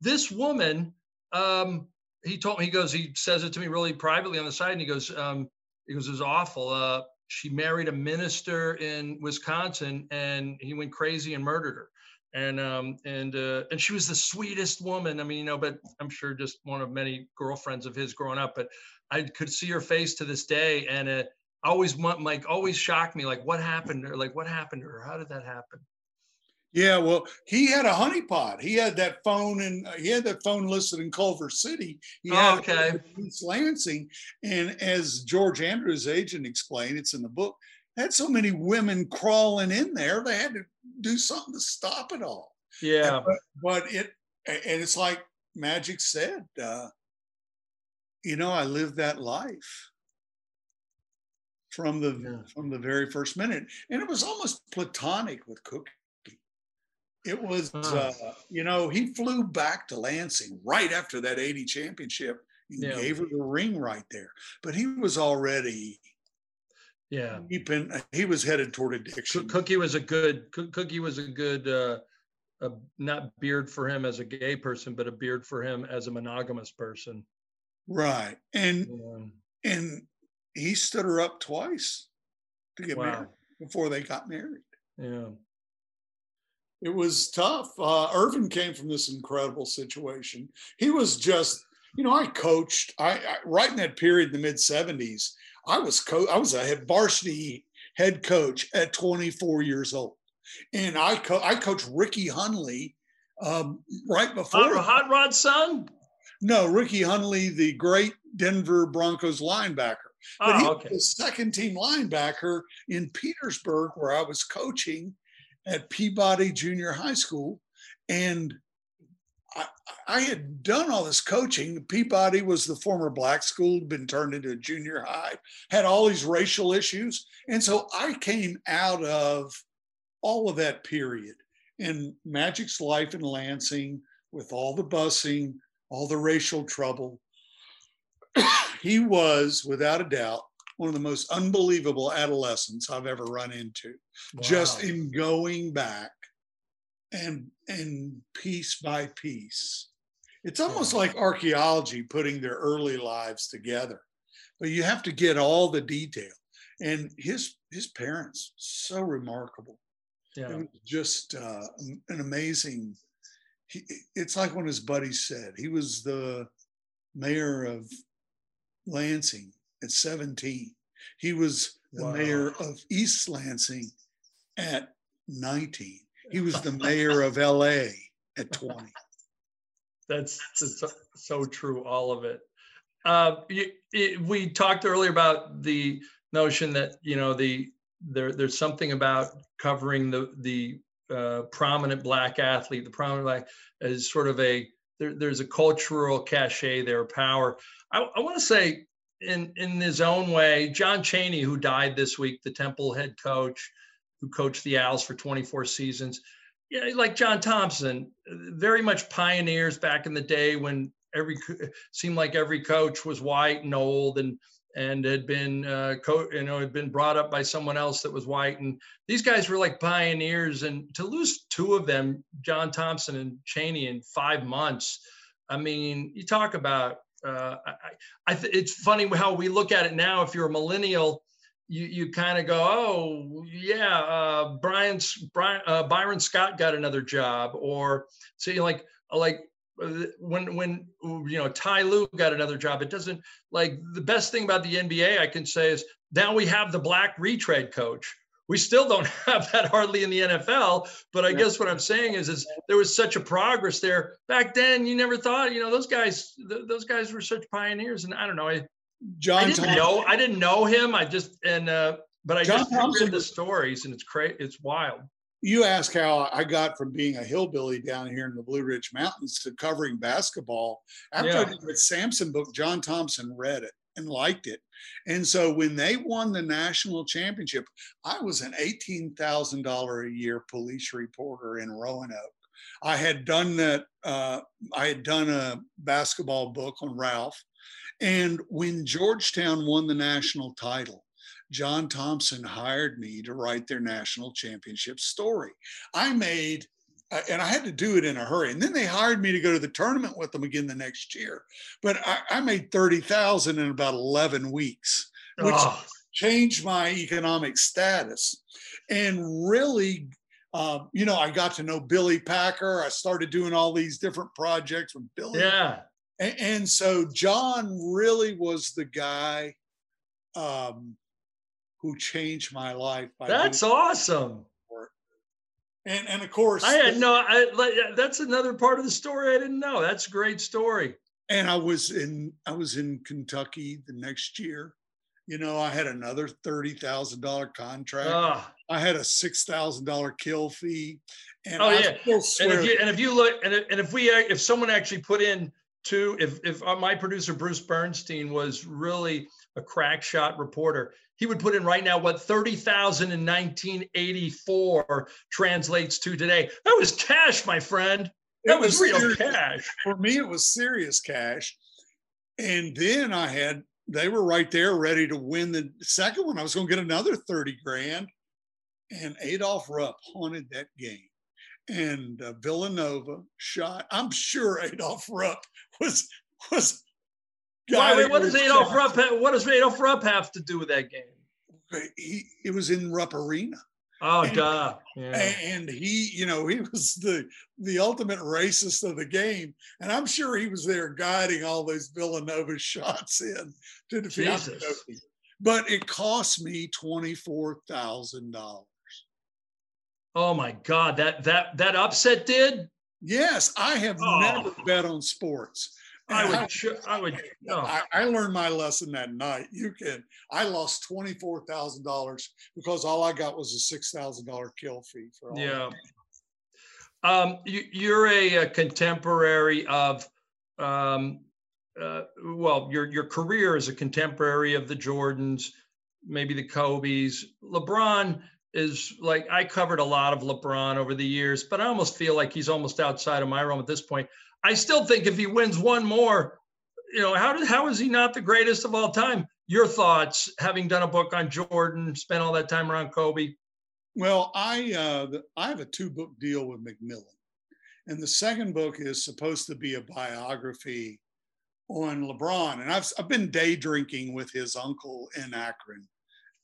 This woman um, he told me he goes he says it to me really privately on the side and he goes um, he goes it was awful uh, she married a minister in wisconsin and he went crazy and murdered her and um, and uh, and she was the sweetest woman. I mean, you know, but I'm sure just one of many girlfriends of his growing up. But I could see her face to this day, and it always like always shocked me. Like, what happened? Or like, what happened to her? How did that happen? Yeah, well, he had a honeypot. He had that phone, and he had that phone listed in Culver City. He had oh, okay. East Lansing, and as George Andrews' agent explained, it's in the book. Had so many women crawling in there, they had to do something to stop it all. Yeah, but, but it and it's like Magic said. Uh, you know, I lived that life from the yeah. from the very first minute, and it was almost platonic with Cookie. It was, uh, you know, he flew back to Lansing right after that 80 championship and yeah. gave her the ring right there. But he was already, yeah, keeping, he was headed toward addiction. Cookie was a good, Cookie was a good, uh, a, not beard for him as a gay person, but a beard for him as a monogamous person. Right. And, yeah. and he stood her up twice to get wow. married before they got married. Yeah it was tough. Uh, Earvin came from this incredible situation. He was just, you know, I coached. I, I right in that period in the mid '70s. I was co- I was a head varsity head coach at 24 years old, and I co- I coached Ricky Hunley um, right before Hot, Hot Rod's son. No, Ricky Hunley, the great Denver Broncos linebacker. But oh, he okay. was second team linebacker in Petersburg, where I was coaching at Peabody Junior High School. And I, I, had done all this coaching. Peabody was the former black school, been turned into a junior high, had all these racial issues. And so I came out of all of that period in Magic's life in Lansing with all the busing, all the racial trouble. he was, without a doubt, one of the most unbelievable adolescents I've ever run into. Wow. Just in going back and and piece by piece. It's almost yeah. like archaeology putting their early lives together. But you have to get all the detail. And his his parents, so remarkable. Yeah. just uh, an amazing. He, it's like when his buddies said he was the mayor of Lansing at 17. He was the wow. mayor of East Lansing at 19. He was the mayor of LA at 20. That's, that's so true, all of it. Uh, it, it. We talked earlier about the notion that you know the there there's something about covering the the uh, prominent black athlete, the prominent black as sort of a there, there's a cultural cachet there, power. I, I want to say in in his own way, John Chaney, who died this week, the Temple head coach, who coached the Owls for 24 seasons, yeah, like John Thompson, very much pioneers back in the day when every seemed like every coach was white and old and and had been uh, co- you know had been brought up by someone else that was white. And these guys were like pioneers. And to lose two of them john thompson and chaney in five months i mean you talk about uh, I, I th- it's funny how we look at it now. If you're a millennial, you you kind of go, oh yeah, uh, Brian's Brian uh, Byron Scott got another job, or say like like uh, when when you know Ty Lue got another job. It doesn't like the best thing about the NBA I can say is now we have the black retread coach we still don't have that hardly in the NFL. But I yeah. guess what I'm saying is, is there was such a progress there back then. You never thought, you know, those guys, th- those guys were such pioneers. And I don't know, I, John I didn't Thompson. know, I didn't know him. I just and uh, but I John just Thompson, read the stories, and it's crazy. It's wild. You ask how I got from being a hillbilly down here in the Blue Ridge Mountains to covering basketball. After yeah. I did the Sampson book, John Thompson read it and liked it. And so when they won the national championship, I was an $18,000 a year police reporter in Roanoke. I had done that, uh, I had done a basketball book on Ralph. And when Georgetown won the national title, John Thompson hired me to write their national championship story. I made and I had to do it in a hurry. And then they hired me to go to the tournament with them again the next year. But I, I made 30,000 in about 11 weeks, which oh. changed my economic status and really um, you know, I got to know Billy Packer. I started doing all these different projects with Billy. Yeah. And, and so John really was the guy um, who changed my life. That's awesome. And, and of course, I had no. I, that's another part of the story I didn't know. That's a great story. And I was in I was in Kentucky the next year. You know, I had another thirty thousand dollar contract. Oh. I had a six thousand dollar kill fee. And oh I yeah, and if you and if you look and if, and if we if someone actually put in two, if if uh, my producer Bruce Bernstein was really a crack shot reporter, he would put in right now what 30,000 in 1984 translates to today. That was cash, my friend. That was, was, real serious. cash. For me, it was serious cash. And then I had, they were right there ready to win the second one. I was going to get another 30 grand. And Adolph Rupp haunted that game. And uh, Villanova shot. I'm sure Adolph Rupp was was why, wait, what does Adolph Rupp? Have, what does Adolph Rupp have to do with that game? He it was in Rupp Arena. Oh, and, duh. Yeah. And he, you know, he was the the ultimate racist of the game, and I'm sure he was there guiding all those Villanova shots in to defeat Jesus. But it cost me twenty four thousand dollars. Oh my God! That that that upset did. Yes, I have oh. never bet on sports. I would, I, would, no. I, I, learned my lesson that night. You can, I lost $24,000 because all I got was a $6,000 kill fee for all Yeah. Um, you, are a, a, contemporary of, um, uh, well, your, your career is a contemporary of the Jordans, maybe the Kobe's. LeBron is like, I covered a lot of LeBron over the years, but I almost feel like he's almost outside of my realm at this point. I still think if he wins one more, you know, how did how is he not the greatest of all time? Your thoughts, having done a book on Jordan, spent all that time around Kobe. Well, I uh, I have a two book deal with Macmillan, and the second book is supposed to be a biography on LeBron, and I've I've been day drinking with his uncle in Akron,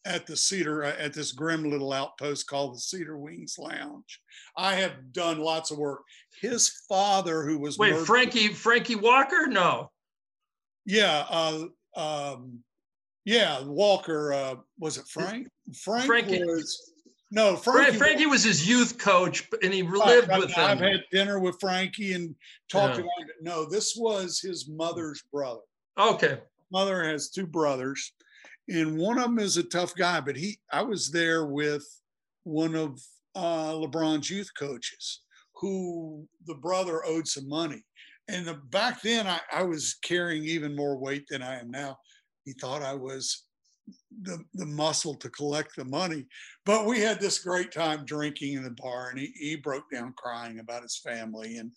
at the Cedar uh, at this grim little outpost called the Cedar Wings Lounge. I have done lots of work. His father, who was wait murdered, Frankie Frankie Walker, no, yeah, uh, um, yeah, Walker uh, was it Frank? Frank Frankie. was no Frankie. Frankie was his youth coach, and he lived right, with him. I've had dinner with Frankie and talked yeah. about it. No, this was his mother's brother. Okay, mother has two brothers and one of them is a tough guy. But he, I was there with one of uh, LeBron's youth coaches, who the brother owed some money, and the, back then I, I was carrying even more weight than I am now. He thought I was the, the muscle to collect the money. But we had this great time drinking in the bar, and he, he broke down crying about his family. And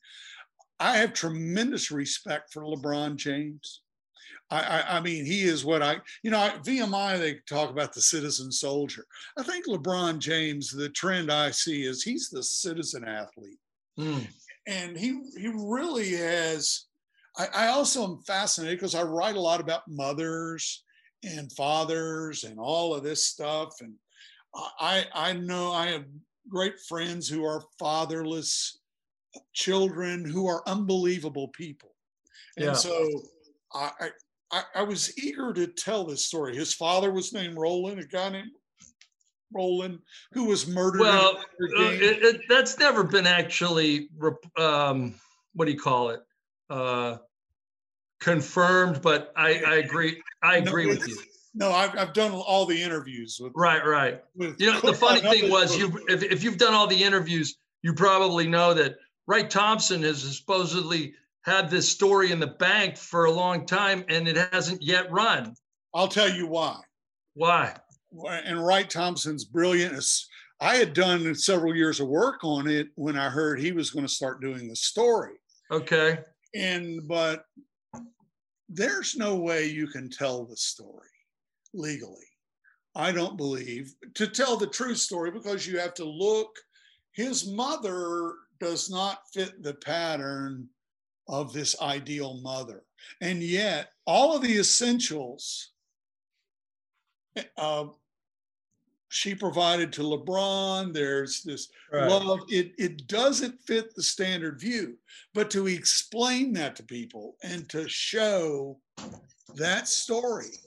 I have tremendous respect for LeBron James. I, I, mean, he is what I, you know, VMI, they talk about the citizen soldier. I think LeBron James, the trend I see is he's the citizen athlete. Mm. And he, he really has, I, I also am fascinated because I write a lot about mothers and fathers and all of this stuff. And I, I know I have great friends who are fatherless children who are unbelievable people. And yeah. so I, I, I, was eager to tell this story. His father was named Roland, a guy named Roland, who was murdered. Well, uh, it, it, that's never been actually, um, what do you call it? Uh, confirmed, but I, I agree. I agree no, with you. No, I've, I've done all the interviews with. Right, right. With, you know, the funny thing was, you if, if you've done all the interviews, you probably know that Wright Thompson has supposedly had this story in the bank for a long time and it hasn't yet run. I'll tell you why. Why? And Wright Thompson's brilliant. I had done several years of work on it when I heard he was going to start doing the story. Okay. And, but there's no way you can tell the story legally. I don't believe to tell the true story because you have to look. His mother does not fit the pattern of this ideal mother. And yet, all of the essentials uh, she provided to LeBron. There's this Right. love. It it doesn't fit the standard view, but to explain that to people and to show that story,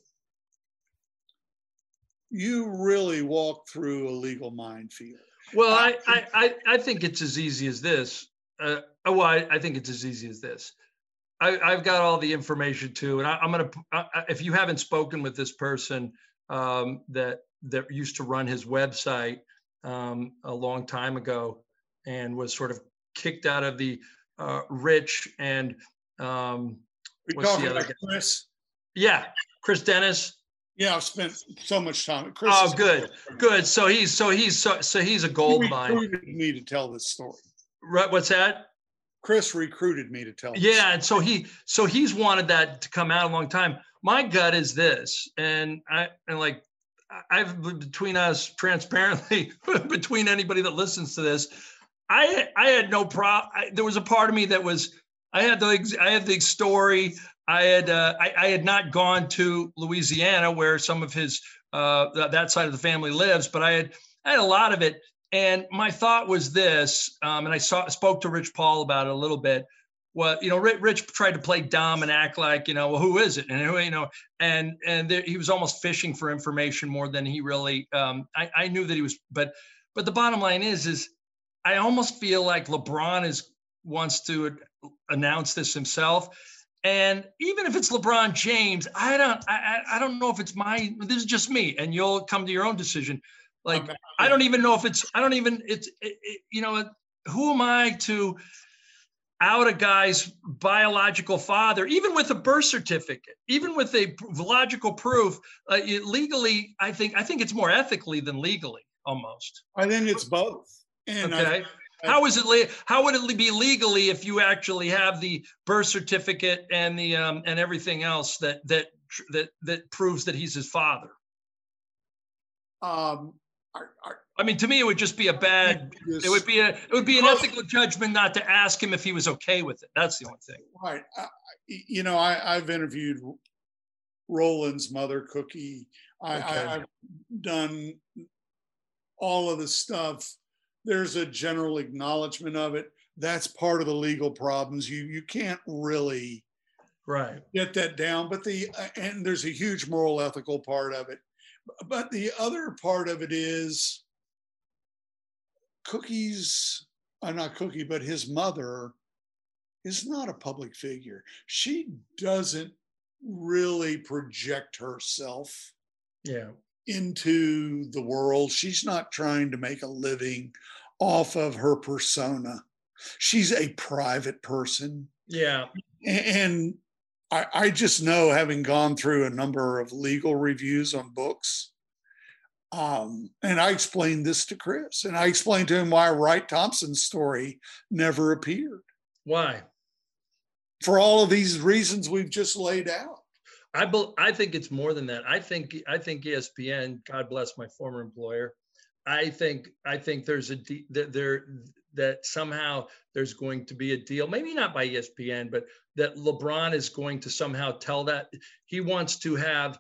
you really walk through a legal minefield. Well, I, I, I, I think it's as easy as this. Uh, oh, well, I, I think it's as easy as this. I, I've got all the information too, and I, I'm gonna. I, if you haven't spoken with this person um, that that used to run his website um, a long time ago, and was sort of kicked out of the uh, rich and um, We What's talking the other about Chris. yeah, Chris Dennis. Yeah, I've spent so much time. Chris Oh, good, good. So he's so he's so so he's a gold mine. me to tell this story. Right? What's that? Chris recruited me to tell. Yeah, and so he so he's wanted that to come out a long time. My gut is this, and I and like I've between us transparently between anybody that listens to this, I I had no problem. There was a part of me that was I had the I had the story. I had uh, I, I had not gone to Louisiana where some of his uh, th- that side of the family lives, but I had I had a lot of it. And my thought was this, um, and I saw spoke to Rich Paul about it a little bit. Well, you know, Rich, Rich tried to play dumb and act like, you know, well, who is it? And you know, and and there, he was almost fishing for information more than he really. Um, I, I knew that he was, but but the bottom line is, is I almost feel like LeBron is wants to announce this himself. And even if it's LeBron James, I don't, I I don't know if it's my. This is just me, and you'll come to your own decision. Like Okay. I don't even know if it's. I don't even. It's. It, it, you know, who am I to out a guy's biological father, even with a birth certificate, even with a logical proof? Uh, it, legally, I think. I think it's more ethically than legally, almost. I think it's both. And I- Okay. How is it? le- How would it be legally if you actually have the birth certificate and the um, and everything else that that that that proves that he's his father? um, I, I, I mean, to me, it would just be a bad. It would be a. It would be an ethical judgment not to ask him if he was okay with it. That's the only thing. Right. I, I- you know, I, I've interviewed Roland's mother, Cookie. I, Okay. I, I've done all of the stuff. There's a general acknowledgement of it. That's part of the legal problems. You you can't really Right. get that down. But the and there's a huge moral ethical part of it. But the other part of it is Cookie's, uh, not Cookie, but his mother is not a public figure. She doesn't really project herself Yeah. into the world. She's not trying to make a living off of her persona. She's a private person. Yeah. And I, I just know, having gone through a number of legal reviews on books, um, and I explained this to Chris, and I explained to him why Wright Thompson's story never appeared Why? for all of these reasons we've just laid out. I bel I think it's more than that. I think I think ESPN. God bless my former employer. I think I think there's a there that somehow there's going to be a deal. Maybe not by ESPN, but that LeBron is going to somehow tell that he wants to have.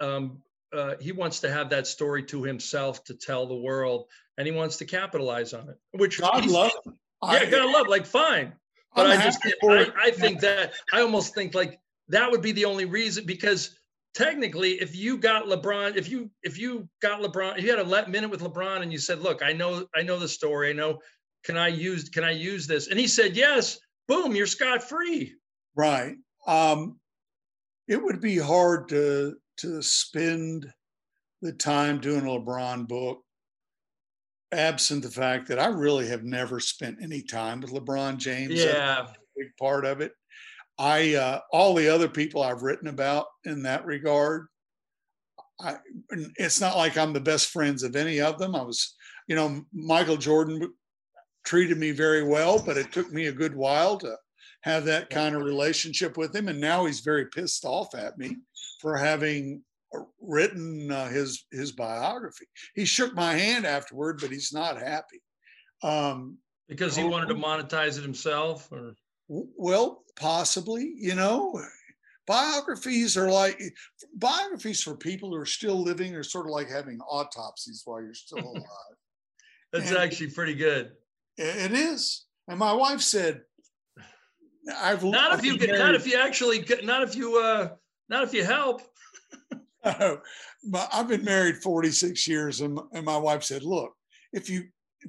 Um, uh, he wants to have that story to himself to tell the world, and he wants to capitalize on it. Which God love yeah, God love, like fine. But I'm I just, I. I think that I almost think like that would be the only reason because technically, if you got LeBron, if you if you got LeBron, if you had a le- minute with LeBron and you said, "Look, I know, I know the story. I know, can I use, can I use this?" And he said, "Yes." Boom, you're scot free. Right. Um, it would be hard to to spend the time doing a LeBron book, absent the fact that I really have never spent any time with LeBron James. Yeah, a big part of it. I uh, all the other people I've written about in that regard. I, it's not like I'm the best friends of any of them. I was, you know, Michael Jordan treated me very well, but it took me a good while to have that kind of relationship with him. And now he's very pissed off at me for having written uh, his his biography. He shook my hand afterward, but he's not happy. Um, because he wanted to monetize it himself. Or well, possibly, you know, biographies are like biographies for people who are still living are sort of like having autopsies while you're still alive. That's and actually pretty good. It is. And my wife said, I've not if you get, not if you actually get, not if you uh not if you help. oh, I've been married 46 years and, and my wife said, look, if you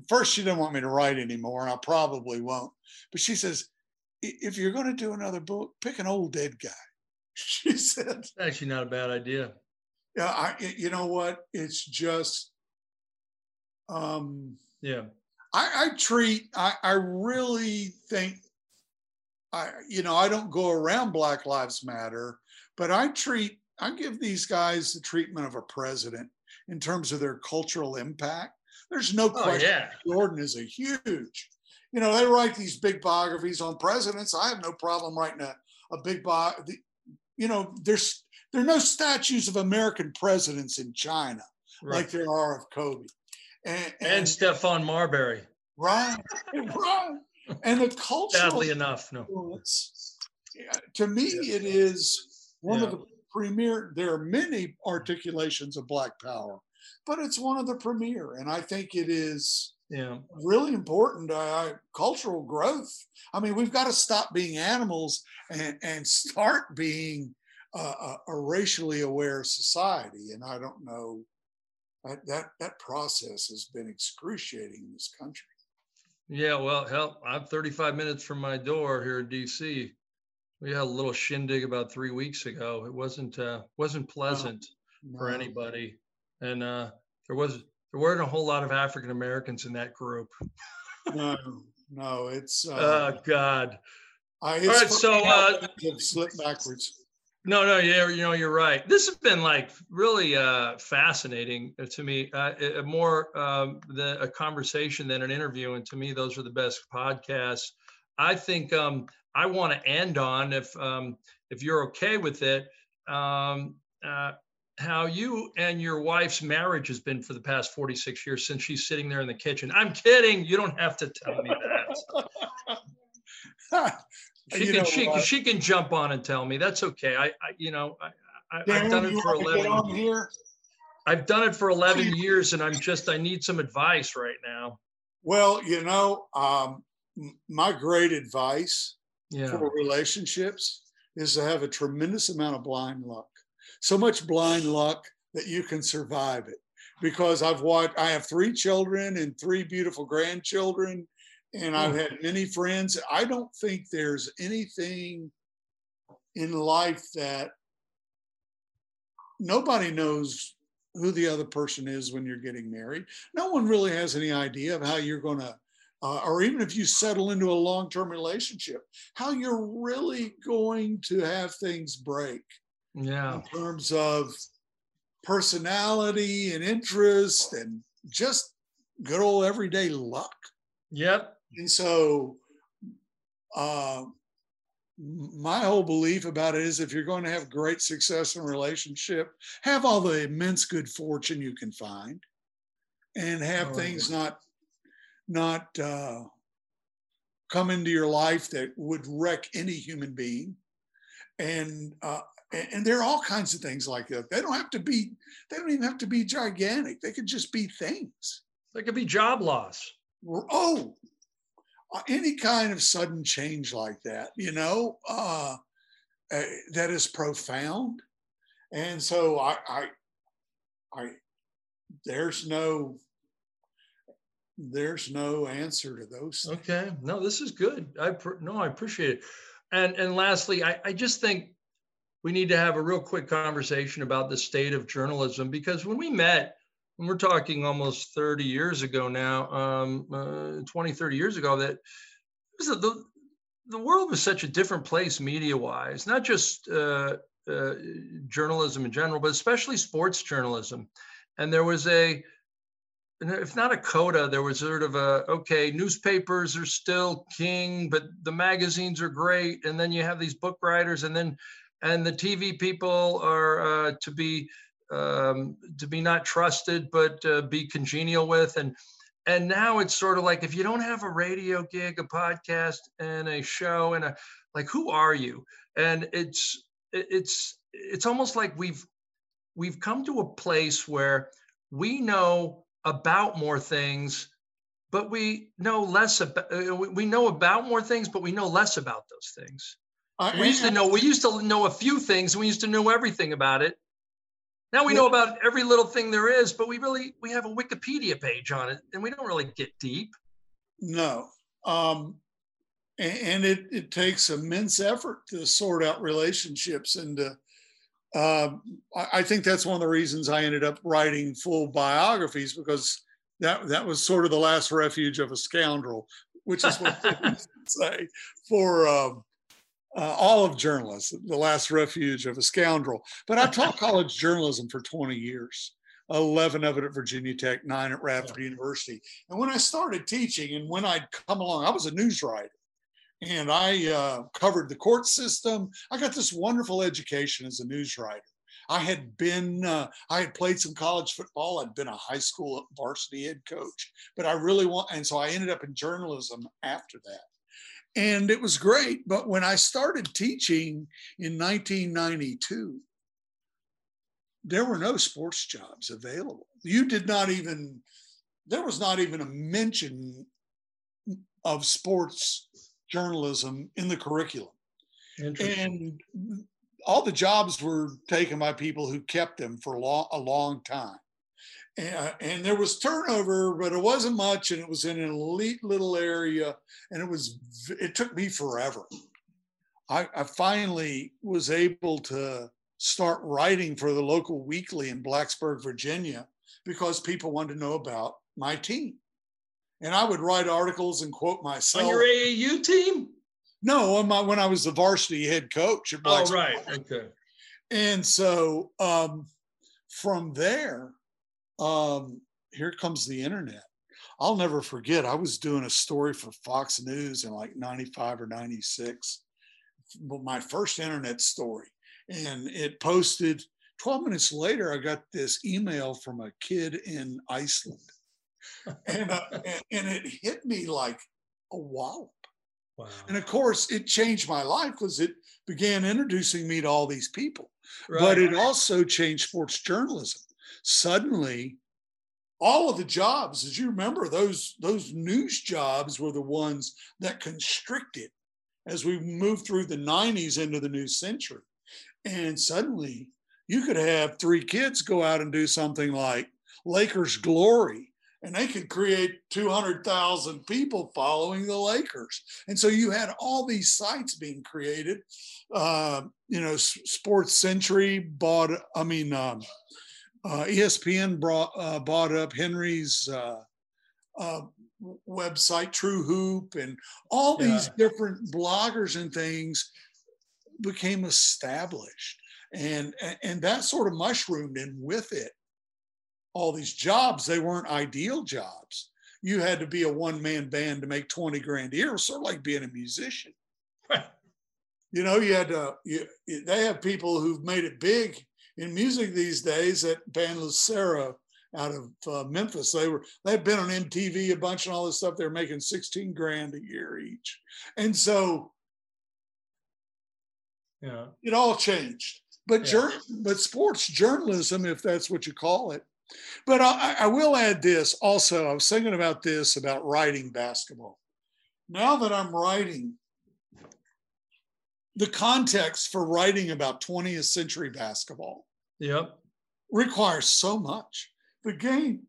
first she didn't want me to write anymore, and I probably won't. But she says, if you're going to do another book, pick an old dead guy. She said, actually not a bad idea. Yeah, I, you know what? It's just, um, yeah. I, I treat. I, I really think. I, you know, I don't go around Black Lives Matter, but I treat. I give these guys the treatment of a president in terms of their cultural impact. There's no oh, question. Yeah. Jordan is a huge. You know, they write these big biographies on presidents. I have no problem writing a, a big bio. You know, there's there are no statues of American presidents in China right. like there are of Kobe. And, and, and Stephon Marbury. Right, right. And the culture. Sadly enough, no. To me, it is one yeah. of the premier. There are many articulations of Black Power but it's one of the premier. And I think it is yeah. really important uh, cultural growth. I mean, we've got to stop being animals and, and start being a, a racially aware society. And I don't know that, that that process has been excruciating in this country. Yeah, well, hell, I'm 35 minutes from my door here in DC. We had a little shindig about three weeks ago. It wasn't uh, wasn't pleasant no, for anybody and uh, there was there weren't a whole lot of African Americans in that group. no, no, it's. Uh, oh God! I, All right, so uh, slip backwards. No, no, yeah, you know, you're right. This has been like really uh, fascinating to me. Uh, more um, a conversation than an interview, and to me, those are the best podcasts. I think um, I want to end on if um, if you're okay with it. Um, uh, how you and your wife's marriage has been for the past 46 years since she's sitting there in the kitchen. I'm kidding. You don't have to tell me that. she can she, can, she can jump on and tell me. That's okay. I, I you know, I, I, have done it for 11 years. I've done it for 11 years and I'm just, I need some advice right now. Well, you know, um, my great advice yeah. for relationships is to have a tremendous amount of blind luck so much blind luck that you can survive it. Because I've watched, I have three children and three beautiful grandchildren, and I've hmm. had many friends. I don't think there's anything in life that nobody knows who the other person is when you're getting married. No one really has any idea of how you're going to, uh, or even if you settle into a long term relationship, how you're really going to have things break yeah in terms of personality and interest and just good old everyday luck yep and so uh, my whole belief about it is if you're going to have great success in a relationship have all the immense good fortune you can find and have oh, things yeah. not not uh, come into your life that would wreck any human being and uh, and, there are all kinds of things like that. They don't have to be, they don't even have to be gigantic. They could just be things. They could be job loss. Oh, any kind of sudden change like that, you know, uh, uh, that is profound. And so I, I, I, there's no, there's no answer to those. Things. Okay, no, this is good. I no, I appreciate it. And and lastly, I, I just think we need to have a real quick conversation about the state of journalism because when we met, and we're talking almost 30 years ago now, um, uh, 20, 30 years ago, that the, the world was such a different place media wise, not just uh, uh, journalism in general, but especially sports journalism. And there was a, if not a coda, there was sort of a okay, newspapers are still king, but the magazines are great. And then you have these book writers, and then and the TV people are uh, to be um, to be not trusted, but uh, be congenial with. And and now it's sort of like if you don't have a radio gig, a podcast, and a show, and a like, who are you? And it's it's it's almost like we've we've come to a place where we know about more things but we know less about uh, we know about more things but we know less about those things uh, we used to know we used to know a few things we used to know everything about it now we know about every little thing there is but we really we have a wikipedia page on it and we don't really get deep. No. Um and it, it takes immense effort to sort out relationships and to um, I think that's one of the reasons I ended up writing full biographies because that that was sort of the last refuge of a scoundrel, which is what they say for um, uh, all of journalists, the last refuge of a scoundrel. But I taught college journalism for 20 years. 11 of it at Virginia Tech, nine at Radford yeah. University. And when I started teaching and when I'd come along, I was a news writer and I uh, covered the court system. I got this wonderful education as a news writer. I had been, uh, I had played some college football. I'd been a high school varsity head coach, but I really want, and so I ended up in journalism after that. And it was great. But when I started teaching in 1992, there were no sports jobs available. You did not even, there was not even a mention of sports journalism in the curriculum. And all the jobs were taken by people who kept them for a long, a long time. And, and, there was turnover, but it wasn't much, and it was in an elite little area, and it was it took me forever. I, I finally was able to start writing for the local weekly in Blacksburg, Virginia, because people wanted to know about my team. And I would write articles and quote myself. On your AAU team? No, on my, when I was the varsity head coach at Blacksburg. Oh, right. Okay. And so um, from there, um, here comes the internet. I'll never forget, I was doing a story for Fox News in like 95 or 96, my first internet story. And it posted 12 minutes later, I got this email from a kid in Iceland. and, uh, and, and it hit me like a wallop. Wow. And of course, it changed my life because it began introducing me to all these people. Right. But it also changed sports journalism. Suddenly, all of the jobs, as you remember, those those news jobs were the ones that constricted as we moved through the 90s into the new century. And suddenly you could have three kids go out and do something like Lakers Glory and they could create 200,000 people following the Lakers. And so you had all these sites being created. Uh, you know, Sports Century bought, I mean, um, uh, ESPN brought, uh, bought up Henry's uh, uh, website, True Hoop, and all these different bloggers and things became established. And, and that sort of mushroomed in with it all these jobs, they weren't ideal jobs. You had to be a one man band to make 20 grand a year. Sort of like being a musician. you know, you had to, you, they have people who've made it big in music these days at Band Lucero out of uh, Memphis. They were, they've been on MTV a bunch and all this stuff. They're making 16 grand a year each. And so, yeah, it all changed. But, yeah. But sports journalism, if that's what you call it, but I, I, will add this also. I was thinking about this about writing basketball. Now that I'm writing, the context for writing about 20th century basketball yep. requires so much. The game,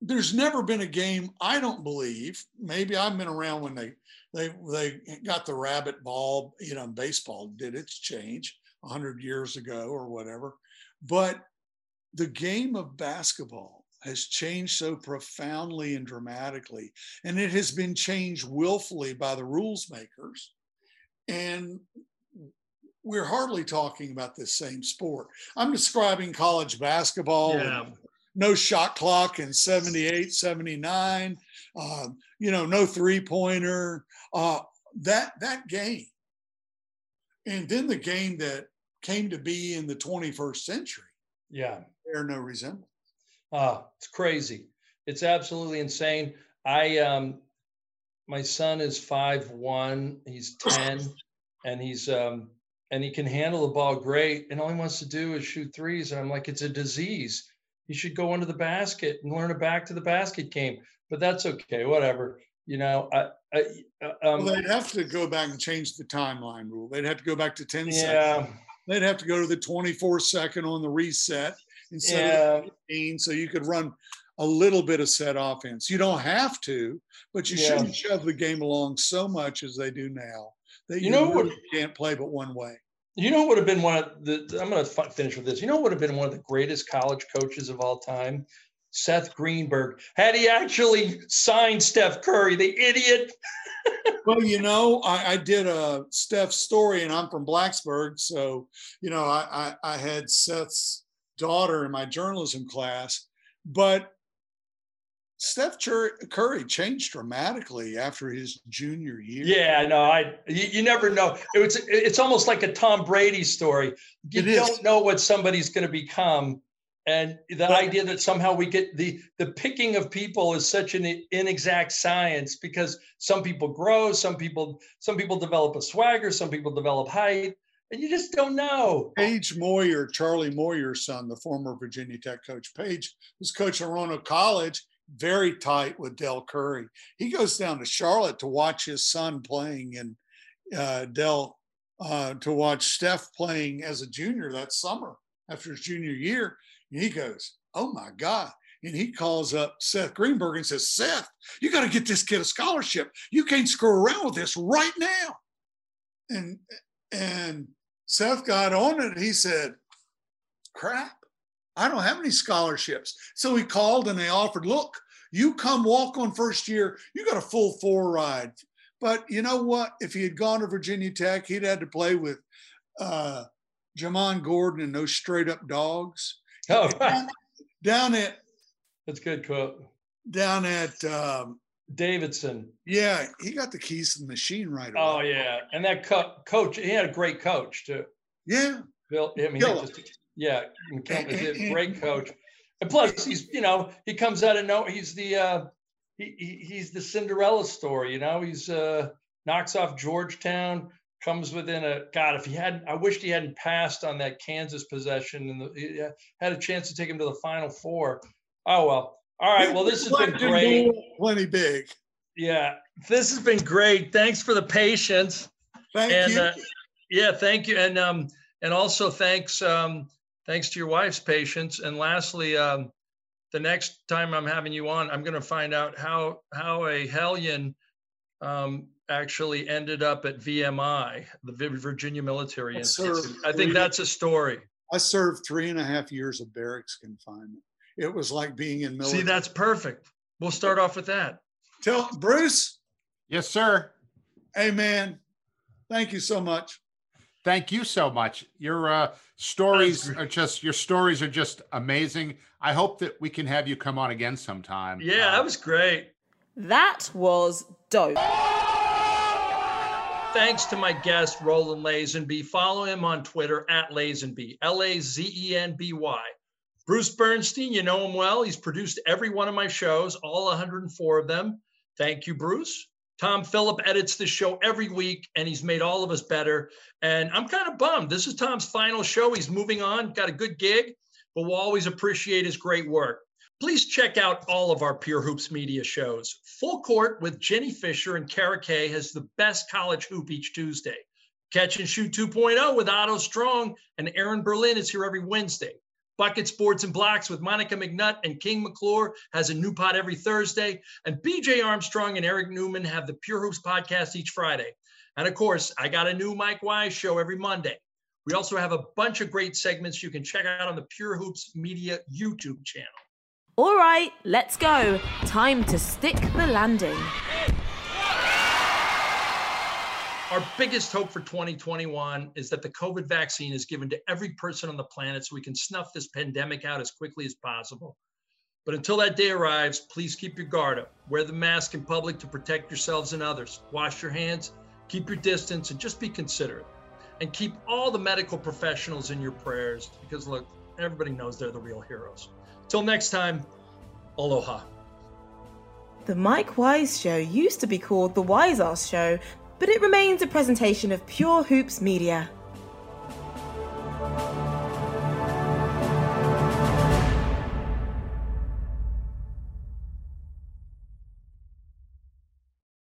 there's never been a game, I don't believe. Maybe I've been around when they they they got the rabbit ball, you know, baseball did its change 100 years ago or whatever. But the game of basketball has changed so profoundly and dramatically, and it has been changed willfully by the rules makers. And we're hardly talking about this same sport. I'm describing college basketball. Yeah. No shot clock in 78, 79, uh, you know, no three pointer. Uh, that, that game. And then the game that came to be in the 21st century. Yeah bear no resemblance. Ah, it's crazy. It's absolutely insane. I um my son is five one, he's 10, and he's um and he can handle the ball great, and all he wants to do is shoot threes. And I'm like, it's a disease. You should go under the basket and learn a back to the basket game. But that's okay, whatever. You know, I, I, uh, um, well, they'd have to go back and change the timeline rule. They'd have to go back to 10 yeah. seconds. They'd have to go to the 24 second on the reset instead yeah. of 15, so you could run a little bit of set offense. You don't have to, but you yeah. shouldn't shove the game along so much as they do now that you, you know really what, can't play but one way. You know what would have been one of the. I'm going to finish with this. You know what would have been one of the greatest college coaches of all time? Seth Greenberg. Had he actually signed Steph Curry, the idiot. well, you know, I, I, did a Steph story, and I'm from Blacksburg, so you know, I, I, I had Seth's daughter in my journalism class, but Steph Curry changed dramatically after his junior year. Yeah, no, I you, you, never know. It's it's almost like a Tom Brady story. You it don't is. know what somebody's going to become, and the but, idea that somehow we get the the picking of people is such an inexact science because some people grow, some people some people develop a swagger, some people develop height, and you just don't know. Page Moir, Charlie Moir's son, the former Virginia Tech coach, Page was coach at Roanoke College very tight with Del Curry. He goes down to Charlotte to watch his son playing and uh, uh, to watch Steph playing as a junior that summer after his junior year. And he goes, Oh my God. And he calls up Seth Greenberg and says, Seth, you got to get this kid a scholarship. You can't screw around with this right now. And and Seth got on it. He said, Crap. I don't have any scholarships. So he called and they offered, look, you come walk on first year, you got a full four ride. But you know what? If he had gone to Virginia Tech, he'd had to play with uh, Jamon Gordon and those straight up dogs. Oh, down, down at that's good quote. Down at um, Davidson. Yeah, he got the keys to the machine right away. Oh yeah, and that co- coach, he had a great coach too. Yeah, Bill. I mean, just, yeah, McKillop is a great coach. And plus, he's you know he comes out of no, he's the uh, he, he he's the Cinderella story. You know, he's uh, knocks off Georgetown, comes within a God. If he hadn't, I wished he hadn't passed on that Kansas possession and the, he had a chance to take him to the Final Four. Oh well. All right. Well, this has been great. Plenty big. Yeah, this has been great. Thanks for the patience. Thank and, you. Uh, yeah, thank you, and um, and also thanks um, thanks to your wife's patience. And lastly, um, the next time I'm having you on, I'm going to find out how how a hellion um, actually ended up at VMI, the Virginia Military I Institute. I think that's a story. I served three and a half years of barracks confinement. It was like being in military. See, that's perfect. We'll start off with that. Tell Bruce. Yes, sir. Hey, man. Thank you so much. Thank you so much. Your uh, stories are just your stories are just amazing. I hope that we can have you come on again sometime. Yeah, uh, that was great. That was dope. Thanks to my guest Roland Lazenby. Follow him on Twitter at Lazenby, L A Z E N B Y. Bruce Bernstein, you know him well. He's produced every one of my shows, all 104 of them. Thank you, Bruce. Tom Phillip edits the show every week and he's made all of us better. And I'm kind of bummed. This is Tom's final show. He's moving on, got a good gig, but we'll always appreciate his great work. Please check out all of our Pure Hoops media shows. Full Court with Jenny Fisher and Kara Kay has the best college hoop each Tuesday. Catch and Shoot 2.0 with Otto Strong and Aaron Berlin is here every Wednesday. Bucket Sports and Blacks with Monica McNutt and King McClure has a new pod every Thursday. And BJ Armstrong and Eric Newman have the Pure Hoops podcast each Friday. And of course, I got a new Mike Wise show every Monday. We also have a bunch of great segments you can check out on the Pure Hoops Media YouTube channel. All right, let's go. Time to stick the landing. Our biggest hope for 2021 is that the COVID vaccine is given to every person on the planet so we can snuff this pandemic out as quickly as possible. But until that day arrives, please keep your guard up. Wear the mask in public to protect yourselves and others. Wash your hands, keep your distance, and just be considerate. And keep all the medical professionals in your prayers because, look, everybody knows they're the real heroes. Till next time, aloha. The Mike Wise Show used to be called The Wise Ass Show but it remains a presentation of Pure Hoops Media.